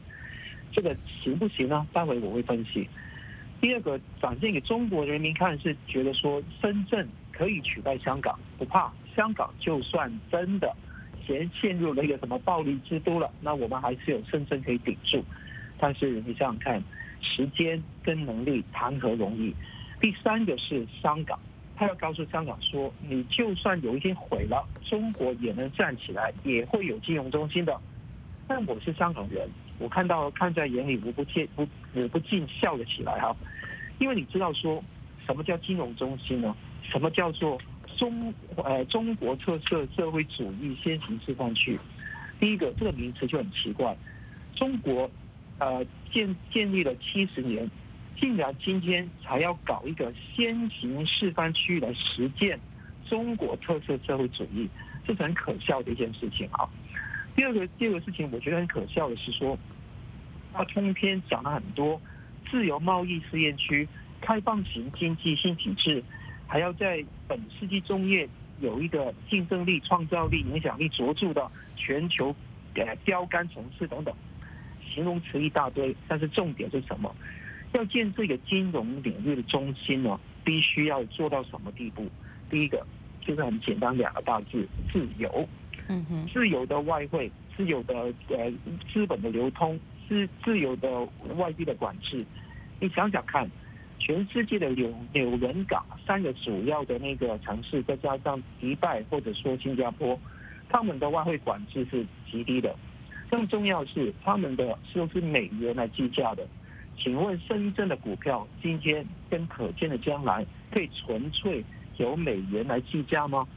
Speaker 22: 这个行不行呢？待会我会分析。第二个展现给中国人民看，是觉得说深圳可以取代香港，不怕香港就算真的陷陷入了一个什么暴力之都了，那我们还是有深圳可以顶住。但是你想想看，时间跟能力谈何容易？第三个是香港，他要告诉香港说，你就算有一天毁了，中国也能站起来，也会有金融中心的。但我是香港人，我看到看在眼里，无不见不我不禁笑了起来哈。因为你知道说，什么叫金融中心呢？什么叫做中呃中国特色社会主义先行示范区？第一个这个名词就很奇怪，中国呃建建立了七十年。竟然今天才要搞一个先行示范区域来实践中国特色社会主义，这是很可笑的一件事情啊。第二个第二个事情，我觉得很可笑的是说，他通篇讲了很多自由贸易试验区、开放型经济新体制，还要在本世纪中叶有一个竞争力、创造力、影响力卓著的全球呃标杆城市等等，形容词一大堆，但是重点是什么？要建这个金融领域的中心呢，必须要做到什么地步？第一个就是很简单两个大字：自由。嗯哼，自由的外汇，自由的呃资本的流通，自自由的外币的管制。你想想看，全世界的纽纽伦港三个主要的那个城市，再加上迪拜或者说新加坡，他们的外汇管制是极低的。更重要是，他们的是用是美元来计价的。请问深圳的股票今天跟可见的将来可以纯粹由美元来计价吗？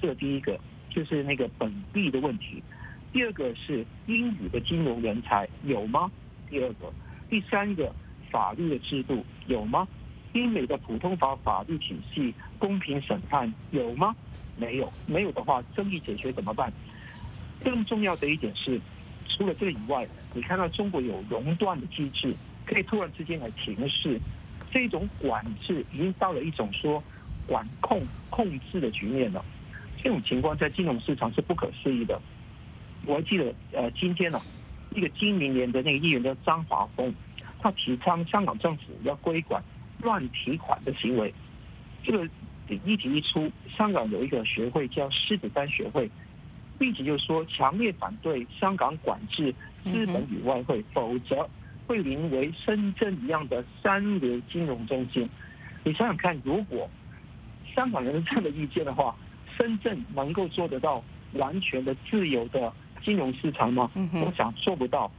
Speaker 22: 这第一个就是那个本币的问题。第二个是英语的金融人才有吗？第二个，第三个法律的制度有吗？英美的普通法法律体系公平审判有吗？没有，没有的话争议解决怎么办？更重要的一点是，除了这个以外，你看到中国有熔断的机制，可以突然之间来停市，这种管制已经到了一种说管控控制的局面了。这种情况在金融市场是不可思议的。我还记得，呃，今天呢，一个金明年的那个议员叫张华峰，他提倡香港政府要规管乱提款的行为。这个议题一出，香港有一个学会叫狮子山学会，立即就说强烈反对香港管制资本与外汇，否则会沦为深圳一样的三流金融中心。你想想看，如果香港人是这样的意见的话，深圳能够做得到完全的自由的？金融市场吗？我想做不到。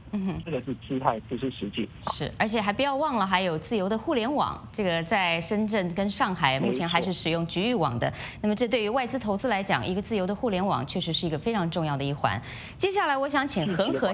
Speaker 22: 这个是姿态，不是实际。
Speaker 10: 是，而且还不要忘了，还有自由的互联网。这个在深圳跟上海目前还是使用局域网的。那么这对于外资投资来讲，一个自由的互联网确实是一个非常重要的一环。接下来我想请恒河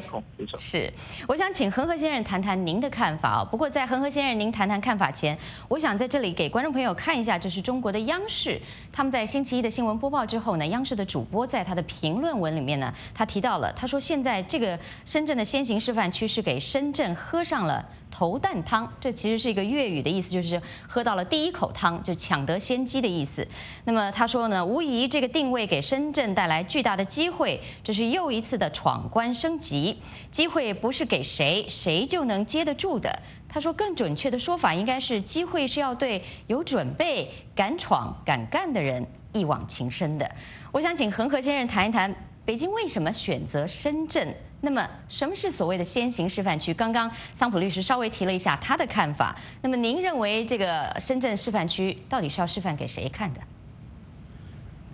Speaker 10: 是，我想请恒河先生谈谈您的看法啊。不过在恒河先生您谈谈看法前，我想在这里给观众朋友看一下，这是中国的央视，他们在星期一的新闻播报之后呢，央视的主播在他的评论文里面呢，他提到了，他说现在这个深圳的先行示范区是给深圳喝上了头啖汤，这其实是一个粤语的意思，就是喝到了第一口汤，就抢得先机的意思。那么他说呢，无疑这个定位给深圳带来巨大的机会，这是又一次的闯关升级。机会不是给谁谁就能接得住的。他说，更准确的说法应该是，机会是要对有准备、敢闯、敢干的人一往情深的。我想请恒河先生谈一谈，北京为什么选择深圳？那么，什么是所谓的先行示范区？刚刚桑普律师稍微提了一下他的看法。那么，您认为这个深圳示范区到底是要示范给谁看的？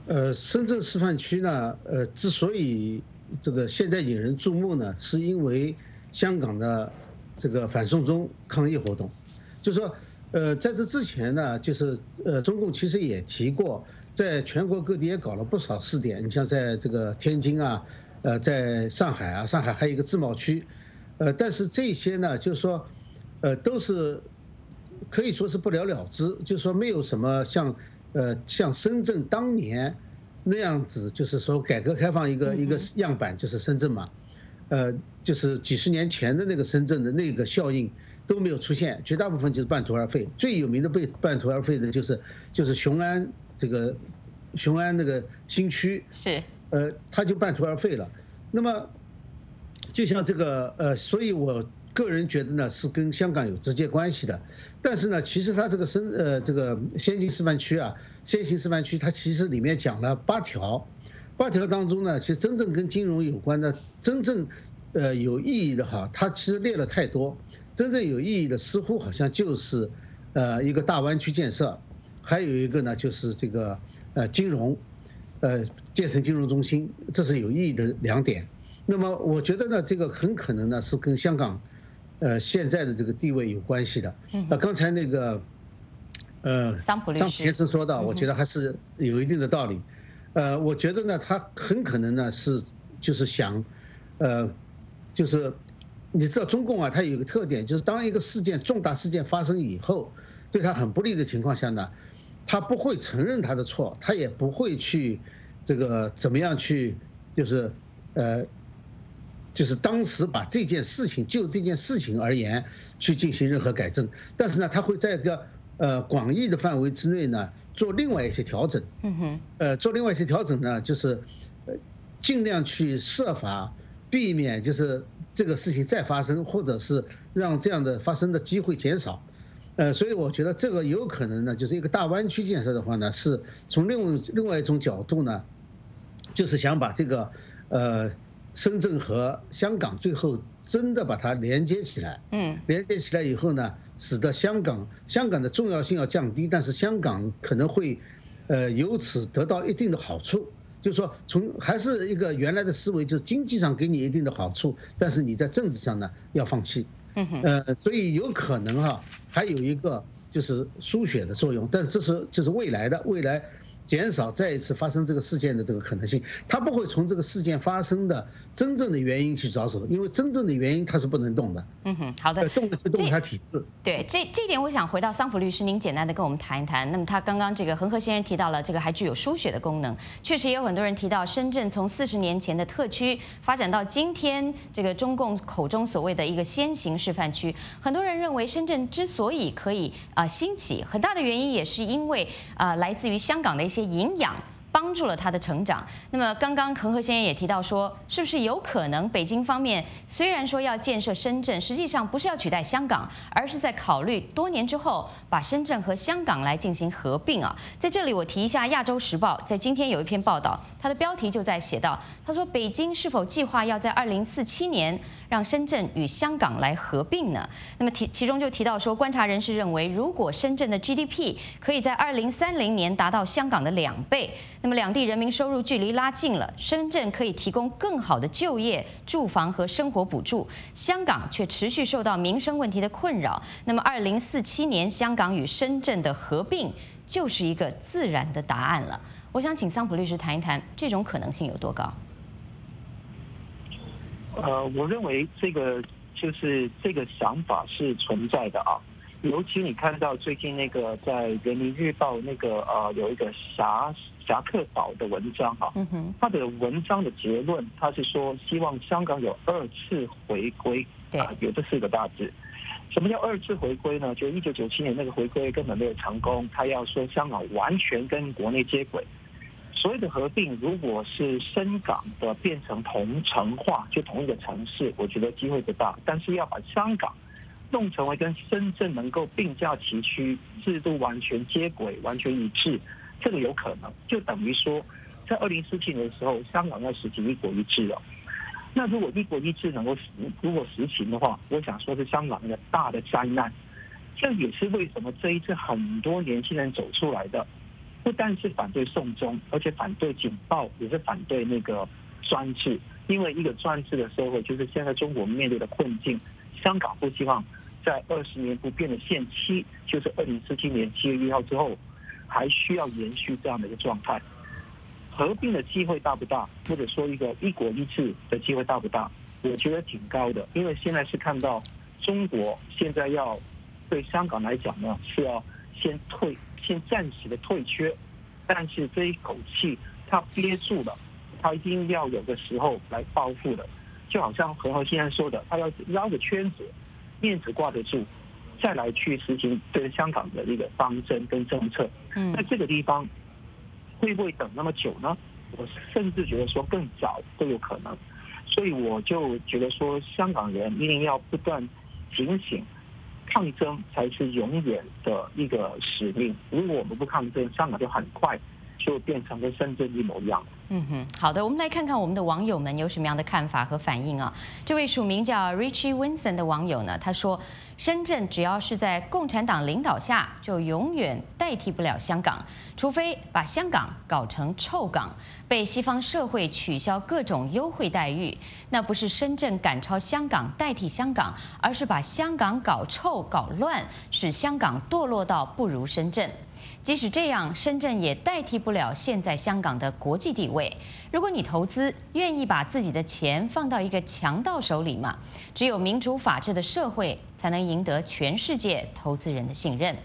Speaker 21: 呃，深圳示范区呢，呃，之所以这个现在引人注目呢，是因为香港的这个反送中抗议活动。就是说，呃，在这之前呢，就是呃，中共其实也提过，在全国各地也搞了不少试点。你像在这个天津啊。呃，在上海啊，上海还有一个自贸区，呃，但是这些呢，就是说，呃，都是可以说是不了了之，就是说没有什么像，呃，像深圳当年那样子，就是说改革开放一个一个样板，就是深圳嘛，呃，就是几十年前的那个深圳的那个效应都没有出现，绝大部分就是半途而废。最有名的被半途而废的就是就是雄安这个雄安那个新区
Speaker 10: 是。
Speaker 21: 呃，他就半途而废了。那么，就像这个呃，所以我个人觉得呢，是跟香港有直接关系的。但是呢，其实它这个深呃这个先进示范区啊，先行示范区，它其实里面讲了八条，八条当中呢，其实真正跟金融有关的、真正呃有意义的哈，它其实列了太多。真正有意义的似乎好像就是呃一个大湾区建设，还有一个呢就是这个呃金融。呃，建成金融中心，这是有意义的两点。那么，我觉得呢，这个很可能呢是跟香港，呃，现在的这个地位有关系的。呃，刚才那个，呃，
Speaker 10: 桑普
Speaker 21: 先生说到，我觉得还是有一定的道理。呃，我觉得呢，他很可能呢是就是想，呃，就是你知道中共啊，它有一个特点，就是当一个事件重大事件发生以后，对他很不利的情况下呢。他不会承认他的错，他也不会去，这个怎么样去，就是，呃，就是当时把这件事情就这件事情而言去进行任何改正，但是呢，他会在一个呃广义的范围之内呢做另外一些调整，
Speaker 10: 嗯哼，
Speaker 21: 呃，做另外一些调整呢，就是呃尽量去设法避免就是这个事情再发生，或者是让这样的发生的机会减少。呃，所以我觉得这个有可能呢，就是一个大湾区建设的话呢，是从另外另外一种角度呢，就是想把这个呃深圳和香港最后真的把它连接起来，
Speaker 10: 嗯，
Speaker 21: 连接起来以后呢，使得香港香港的重要性要降低，但是香港可能会呃由此得到一定的好处，就是说从还是一个原来的思维，就是经济上给你一定的好处，但是你在政治上呢要放弃。呃，所以有可能哈，还有一个就是输血的作用，但这是这是未来的未来，减少再一次发生这个事件的这个可能性。他不会从这个事件发生的真正的原因去着手，因为真正的原因他是不能动的。
Speaker 10: 嗯哼，好的，
Speaker 21: 动的就动他体质。
Speaker 10: 对，这这一点我想回到桑普律师，您简单的跟我们谈一谈。那么他刚刚这个恒河先生提到了这个还具有输血的功能，确实也有很多人提到深圳从四十年前的特区发展到今天这个中共口中所谓的一个先行示范区。很多人认为深圳之所以可以啊兴起，很大的原因也是因为啊来自于香港的一些些营养。帮助了他的成长。那么，刚刚恒河先生也提到说，是不是有可能北京方面虽然说要建设深圳，实际上不是要取代香港，而是在考虑多年之后把深圳和香港来进行合并啊？在这里，我提一下《亚洲时报》在今天有一篇报道，它的标题就在写到，他说北京是否计划要在二零四七年让深圳与香港来合并呢？那么提其中就提到说，观察人士认为，如果深圳的 GDP 可以在二零三零年达到香港的两倍。那么两地人民收入距离拉近了，深圳可以提供更好的就业、住房和生活补助，香港却持续受到民生问题的困扰。那么二零四七年香港与深圳的合并就是一个自然的答案了。我想请桑普律师谈一谈这种可能性有多高？
Speaker 22: 呃，我认为这个就是这个想法是存在的啊。尤其你看到最近那个在《人民日报》那个呃有一个侠侠客岛的文章哈，他的文章的结论他是说希望香港有二次回归，啊有这四个大字。什么叫二次回归呢？就一九九七年那个回归根本没有成功，他要说香港完全跟国内接轨。所谓的合并，如果是深港的变成同城化，就同一个城市，我觉得机会不大。但是要把香港。弄成为跟深圳能够并驾齐驱，制度完全接轨、完全一致，这个有可能，就等于说，在二零四七年的时候，香港要实行一国一制了。那如果一国一制能够实，如果实行的话，我想说是香港一个大的灾难。这也是为什么这一次很多年轻人走出来的，不但是反对送中，而且反对警报，也是反对那个专制。因为一个专制的社会，就是现在中国面对的困境，香港不希望。在二十年不变的限期，就是二零四七年七月一号之后，还需要延续这样的一个状态。合并的机会大不大？或者说一个一国一制的机会大不大？我觉得挺高的，因为现在是看到中国现在要对香港来讲呢，是要先退，先暂时的退却，但是这一口气他憋住了，他一定要有的时候来报复的，就好像何浩现在说的，他要绕着圈子。面子挂得住，再来去实行对香港的一个方针跟政策。嗯，那这个地方会不会等那么久呢？我甚至觉得说更早都有可能。所以我就觉得说，香港人一定要不断警醒，抗争才是永远的一个使命。如果我们不抗争，香港就很快就变成跟深圳一模一样。
Speaker 10: 嗯哼，好的，我们来看看我们的网友们有什么样的看法和反应啊。这位署名叫 Richie Winson 的网友呢，他说：“深圳只要是在共产党领导下，就永远代替不了香港，除非把香港搞成臭港，被西方社会取消各种优惠待遇。那不是深圳赶超香港代替香港，而是把香港搞臭搞乱，使香港堕落到不如深圳。”即使这样，深圳也代替不了现在香港的国际地位。如果你投资，愿意把自己的钱放到一个强盗手里吗？只有民主法治的社会，才能赢得全世界投资人的信任。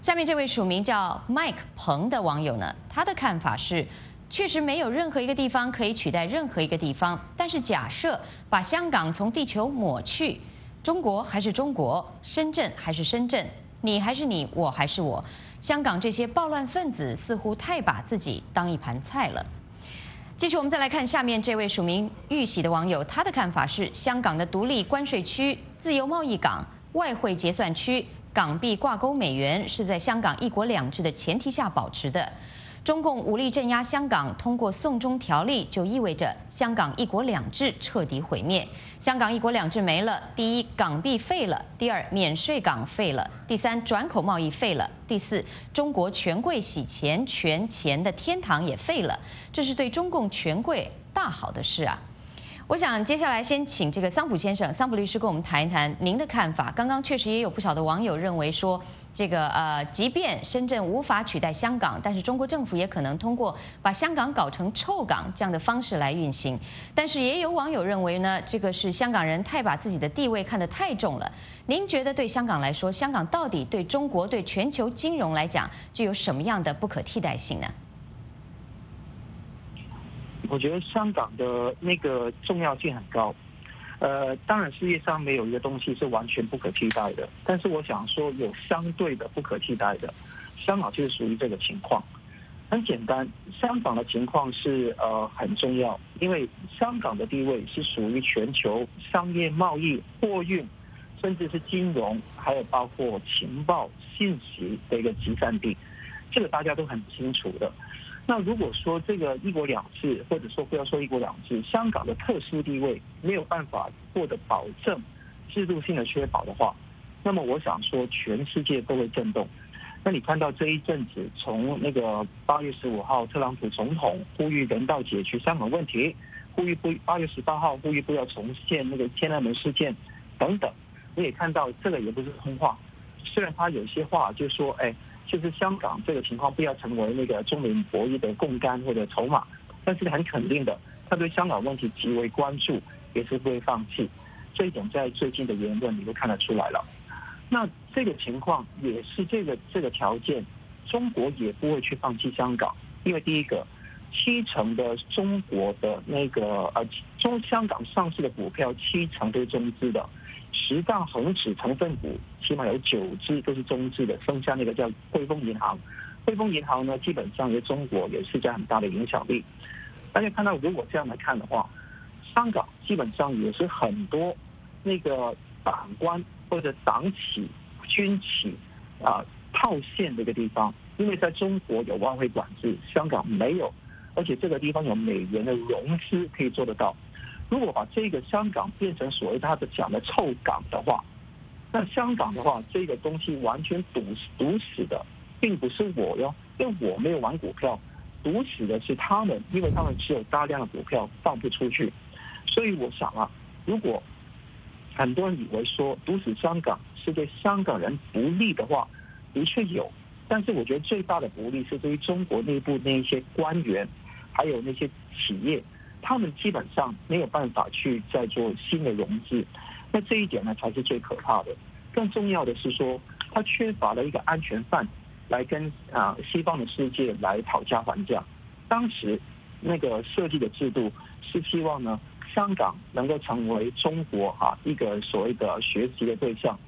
Speaker 10: 下面这位署名叫 Mike 彭的网友呢，他的看法是：确实没有任何一个地方可以取代任何一个地方。但是假设把香港从地球抹去，中国还是中国，深圳还是深圳，你还是你，我还是我。香港这些暴乱分子似乎太把自己当一盘菜了。继续，我们再来看下面这位署名玉玺的网友，他的看法是：香港的独立关税区、自由贸易港、外汇结算区、港币挂钩美元，是在香港一国两制的前提下保持的。中共武力镇压香港，通过送中条例，就意味着香港一国两制彻底毁灭。香港一国两制没了，第一，港币废了；第二，免税港废了；第三，转口贸易废了；第四，中国权贵洗钱权钱的天堂也废了。这是对中共权贵大好的事啊！我想接下来先请这个桑普先生、桑普律师跟我们谈一谈您的看法。刚刚确实也有不少的网友认为说。这个呃，即便深圳无法取代香港，但是中国政府也可能通过把香港搞成臭港这样的方式来运行。但是也有网友认为呢，这个是香港人太把自己的地位看得太重了。您觉得对香港来说，香港到底对中国、对全球金融来讲，具有什么样的不可替代性呢？
Speaker 22: 我觉得香港的那个重要性很高。呃，当然，世界上没有一个东西是完全不可替代的。但是我想说，有相对的不可替代的，香港就是属于这个情况。很简单，香港的情况是呃很重要，因为香港的地位是属于全球商业贸易、货运，甚至是金融，还有包括情报信息的一个集散地，这个大家都很清楚的。那如果说这个一国两制，或者说不要说一国两制，香港的特殊地位没有办法获得保证，制度性的确保的话，那么我想说全世界都会震动。那你看到这一阵子，从那个八月十五号特朗普总统呼吁人道解决香港问题，呼吁不八月十八号呼吁不要重现那个天安门事件等等，你也看到这个也不是空话，虽然他有些话就说哎。就是香港这个情况不要成为那个中美博弈的共杆或者筹码，但是很肯定的，他对香港问题极为关注，也是不会放弃。这一点在最近的言论你都看得出来了。那这个情况也是这个这个条件，中国也不会去放弃香港，因为第一个，七成的中国的那个呃中香港上市的股票七成都是中资的。十大恒指成分股起码有九只都是中资的，剩下那个叫汇丰银行。汇丰银行呢，基本上在中国也是在很大的影响力。大家看到，如果这样来看的话，香港基本上也是很多那个党官或者党企、军企啊套现的一个地方，因为在中国有外汇管制，香港没有，而且这个地方有美元的融资可以做得到。如果把这个香港变成所谓他的讲的臭港的话，那香港的话，这个东西完全堵堵死的，并不是我哟，因为我没有玩股票，堵死的是他们，因为他们持有大量的股票放不出去。所以我想啊，如果很多人以为说堵死香港是对香港人不利的话，的确有，但是我觉得最大的不利是对于中国内部那一些官员，还有那些企业。他们基本上没有办法去再做新的融资，那这一点呢才是最可怕的。更重要的是说，他缺乏了一个安全范，来跟啊西方的世界来讨价还价。当时那个设计的制度是希望呢，香港能够成为中国啊一个所谓的学习的对象。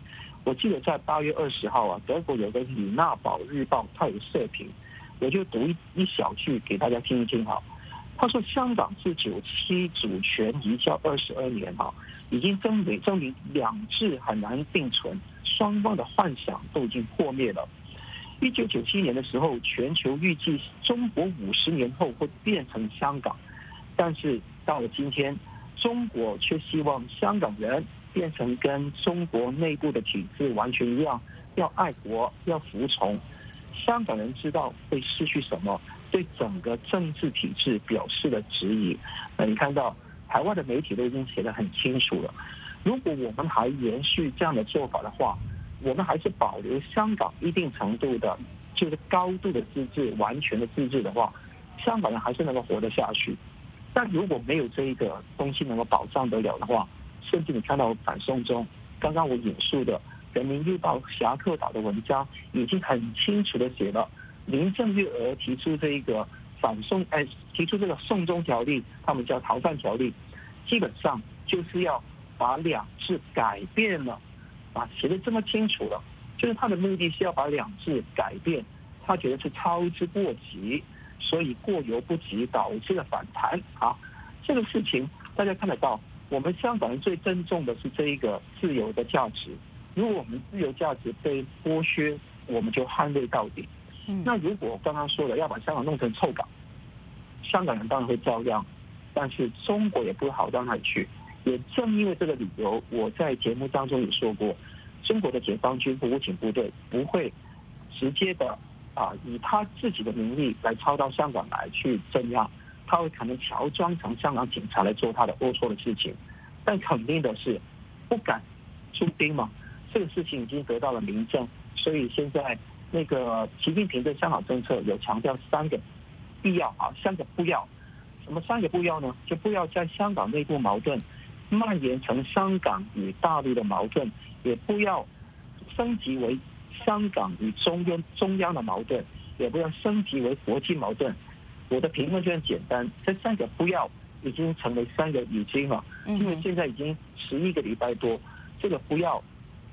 Speaker 22: 我记得在八月二十号啊，德国有个《李纳堡日报》，它有社评，我就读一一小句给大家听一听哈。他说：“香港自九七主权移交二十二年啊，已经证明证明两制很难并存，双方的幻想都已经破灭了。一九九七年的时候，全球预计中国五十年后会变成香港，但是到了今天，中国却希望香港人变成跟中国内部的体制完全一样，要爱国，要服从。香港人知道会失去什么。”对整个政治体制表示了质疑。那你看到海外的媒体都已经写得很清楚了。如果我们还延续这样的做法的话，我们还是保留香港一定程度的，就是高度的自治、完全的自治的话，香港人还是能够活得下去。但如果没有这一个东西能够保障得了的话，甚至你看到反送中，刚刚我引述的《人民日报》侠客岛的文章，已经很清楚的写了。林郑月娥提出这一个反送，哎，提出这个送中条例，他们叫逃犯条例，基本上就是要把两制改变了，啊，写的这么清楚了，就是他的目的是要把两制改变，他觉得是操之过急，所以过犹不及导致了反弹啊。这个事情大家看得到，我们香港人最珍重的是这一个自由的价值，如果我们自由价值被剥削，我们就捍卫到底。那如果刚刚说了要把香港弄成臭港，香港人当然会遭殃，但是中国也不好到哪里去。也正因为这个理由，我在节目当中也说过，中国的解放军武警部队不会直接的啊以他自己的名义来抄到香港来去镇压，他会可能乔装成香港警察来做他的龌龊的事情。但肯定的是，不敢出兵嘛，这个事情已经得到了明证。所以现在那个习近平的香港政策有强调三个必要啊，三个不要。什么三个不要呢？就不要在香港内部矛盾蔓延成香港与大陆的矛盾，也不要升级为香港与中央中央的矛盾，也不要升级为国际矛盾。我的评论就很简单，这三个不要已经成为三个已经了，因为现在已经十一个礼拜多，这个不要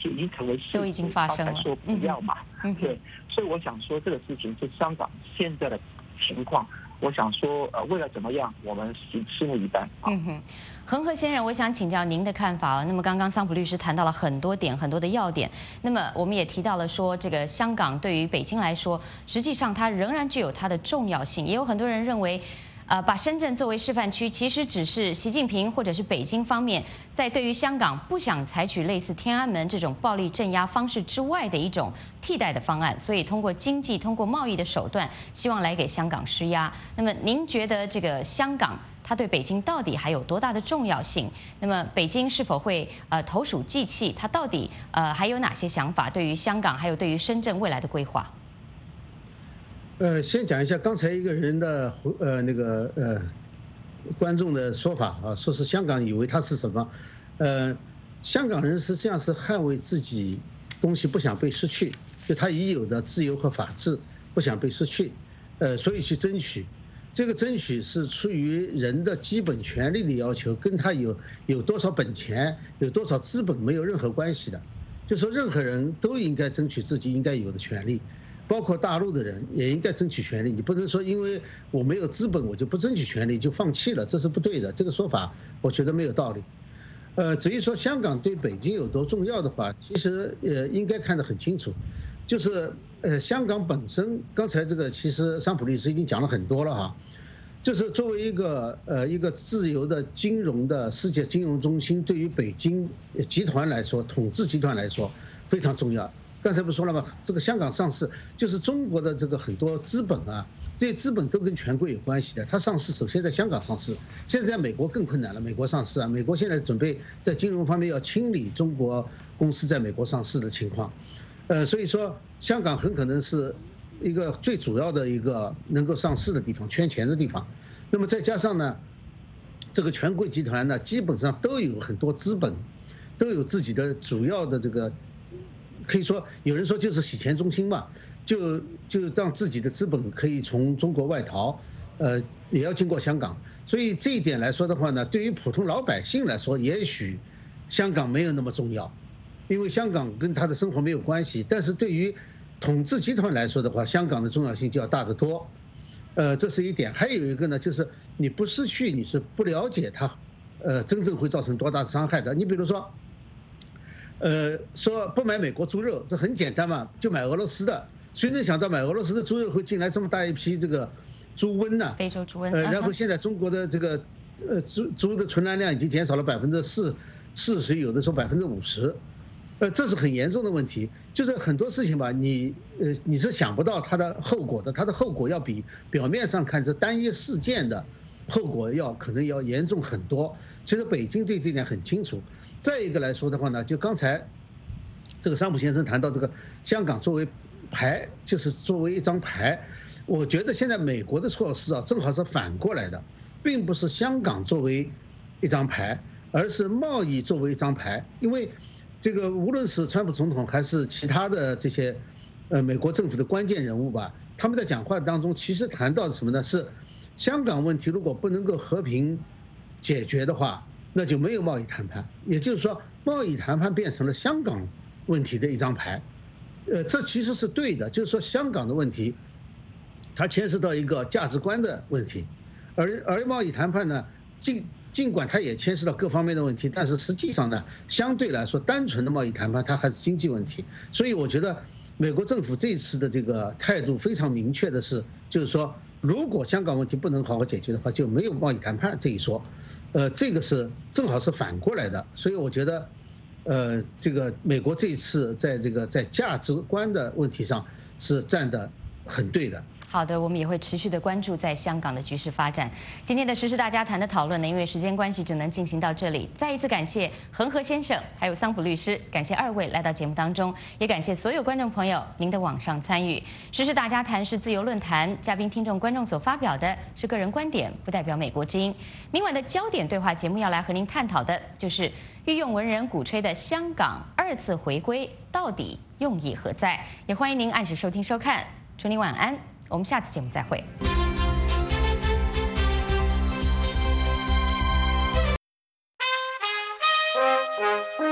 Speaker 22: 就已经成为事
Speaker 10: 都已经发生了，
Speaker 22: 说不要嘛。对，所以我想说这个事情是香港现在的情况。我想说，呃，未来怎么样，我们拭拭目以待。
Speaker 10: 嗯哼，恒河先生，我想请教您的看法。那么刚刚桑普律师谈到了很多点，很多的要点。那么我们也提到了说，这个香港对于北京来说，实际上它仍然具有它的重要性。也有很多人认为。呃，把深圳作为示范区，其实只是习近平或者是北京方面在对于香港不想采取类似天安门这种暴力镇压方式之外的一种替代的方案，所以通过经济、通过贸易的手段，希望来给香港施压。那么，您觉得这个香港它对北京到底还有多大的重要性？那么，北京是否会呃投鼠忌器？它到底呃还有哪些想法？对于香港，还有对于深圳未来的规划？
Speaker 21: 呃，先讲一下刚才一个人的呃那个呃观众的说法啊，说是香港以为他是什么？呃，香港人实际上是捍卫自己东西不想被失去，就他已有的自由和法治不想被失去，呃，所以去争取。这个争取是出于人的基本权利的要求，跟他有有多少本钱、有多少资本没有任何关系的。就说任何人都应该争取自己应该有的权利。包括大陆的人也应该争取权利，你不能说因为我没有资本，我就不争取权利就放弃了，这是不对的。这个说法我觉得没有道理。呃，至于说香港对北京有多重要的话，其实呃应该看得很清楚，就是呃香港本身，刚才这个其实桑普律师已经讲了很多了哈，就是作为一个呃一个自由的金融的世界金融中心，对于北京集团来说，统治集团来说非常重要。刚才不说了吗？这个香港上市就是中国的这个很多资本啊，这些资本都跟权贵有关系的。它上市首先在香港上市，现在在美国更困难了。美国上市啊，美国现在准备在金融方面要清理中国公司在美国上市的情况，呃，所以说香港很可能是一个最主要的一个能够上市的地方，圈钱的地方。那么再加上呢，这个权贵集团呢，基本上都有很多资本，都有自己的主要的这个。可以说，有人说就是洗钱中心嘛，就就让自己的资本可以从中国外逃，呃，也要经过香港。所以这一点来说的话呢，对于普通老百姓来说，也许香港没有那么重要，因为香港跟他的生活没有关系。但是对于统治集团来说的话，香港的重要性就要大得多。呃，这是一点。还有一个呢，就是你不失去，你是不了解它，呃，真正会造成多大的伤害的。你比如说。呃，说不买美国猪肉，这很简单嘛，就买俄罗斯的。谁能想到买俄罗斯的猪肉会进来这么大一批这个猪瘟呢？
Speaker 10: 非洲猪瘟。
Speaker 21: 呃，然后现在中国的这个呃猪猪的存栏量已经减少了百分之四四十，有的说百分之五十，呃，这是很严重的问题。就是很多事情吧，你呃你是想不到它的后果的，它的后果要比表面上看这单一事件的后果要可能要严重很多。其实北京对这点很清楚。再一个来说的话呢，就刚才这个桑普先生谈到这个香港作为牌，就是作为一张牌，我觉得现在美国的措施啊，正好是反过来的，并不是香港作为一张牌，而是贸易作为一张牌。因为这个无论是川普总统还是其他的这些呃美国政府的关键人物吧，他们在讲话当中其实谈到什么呢？是香港问题如果不能够和平解决的话。那就没有贸易谈判，也就是说，贸易谈判变成了香港问题的一张牌，呃，这其实是对的，就是说香港的问题，它牵涉到一个价值观的问题，而而贸易谈判呢，尽尽管它也牵涉到各方面的问题，但是实际上呢，相对来说，单纯的贸易谈判它还是经济问题，所以我觉得美国政府这次的这个态度非常明确的是，就是说，如果香港问题不能好好解决的话，就没有贸易谈判这一说。呃，这个是正好是反过来的，所以我觉得，呃，这个美国这一次在这个在价值观的问题上是站的很对的。
Speaker 10: 好的，我们也会持续的关注在香港的局势发展。今天的时事大家谈的讨论呢，因为时间关系，只能进行到这里。再一次感谢恒河先生，还有桑普律师，感谢二位来到节目当中，也感谢所有观众朋友您的网上参与。时事大家谈是自由论坛，嘉宾、听众、观众所发表的是个人观点，不代表美国之音。明晚的焦点对话节目要来和您探讨的就是御用文人鼓吹的香港二次回归到底用意何在？也欢迎您按时收听收看。祝您晚安。我们下次节目再会。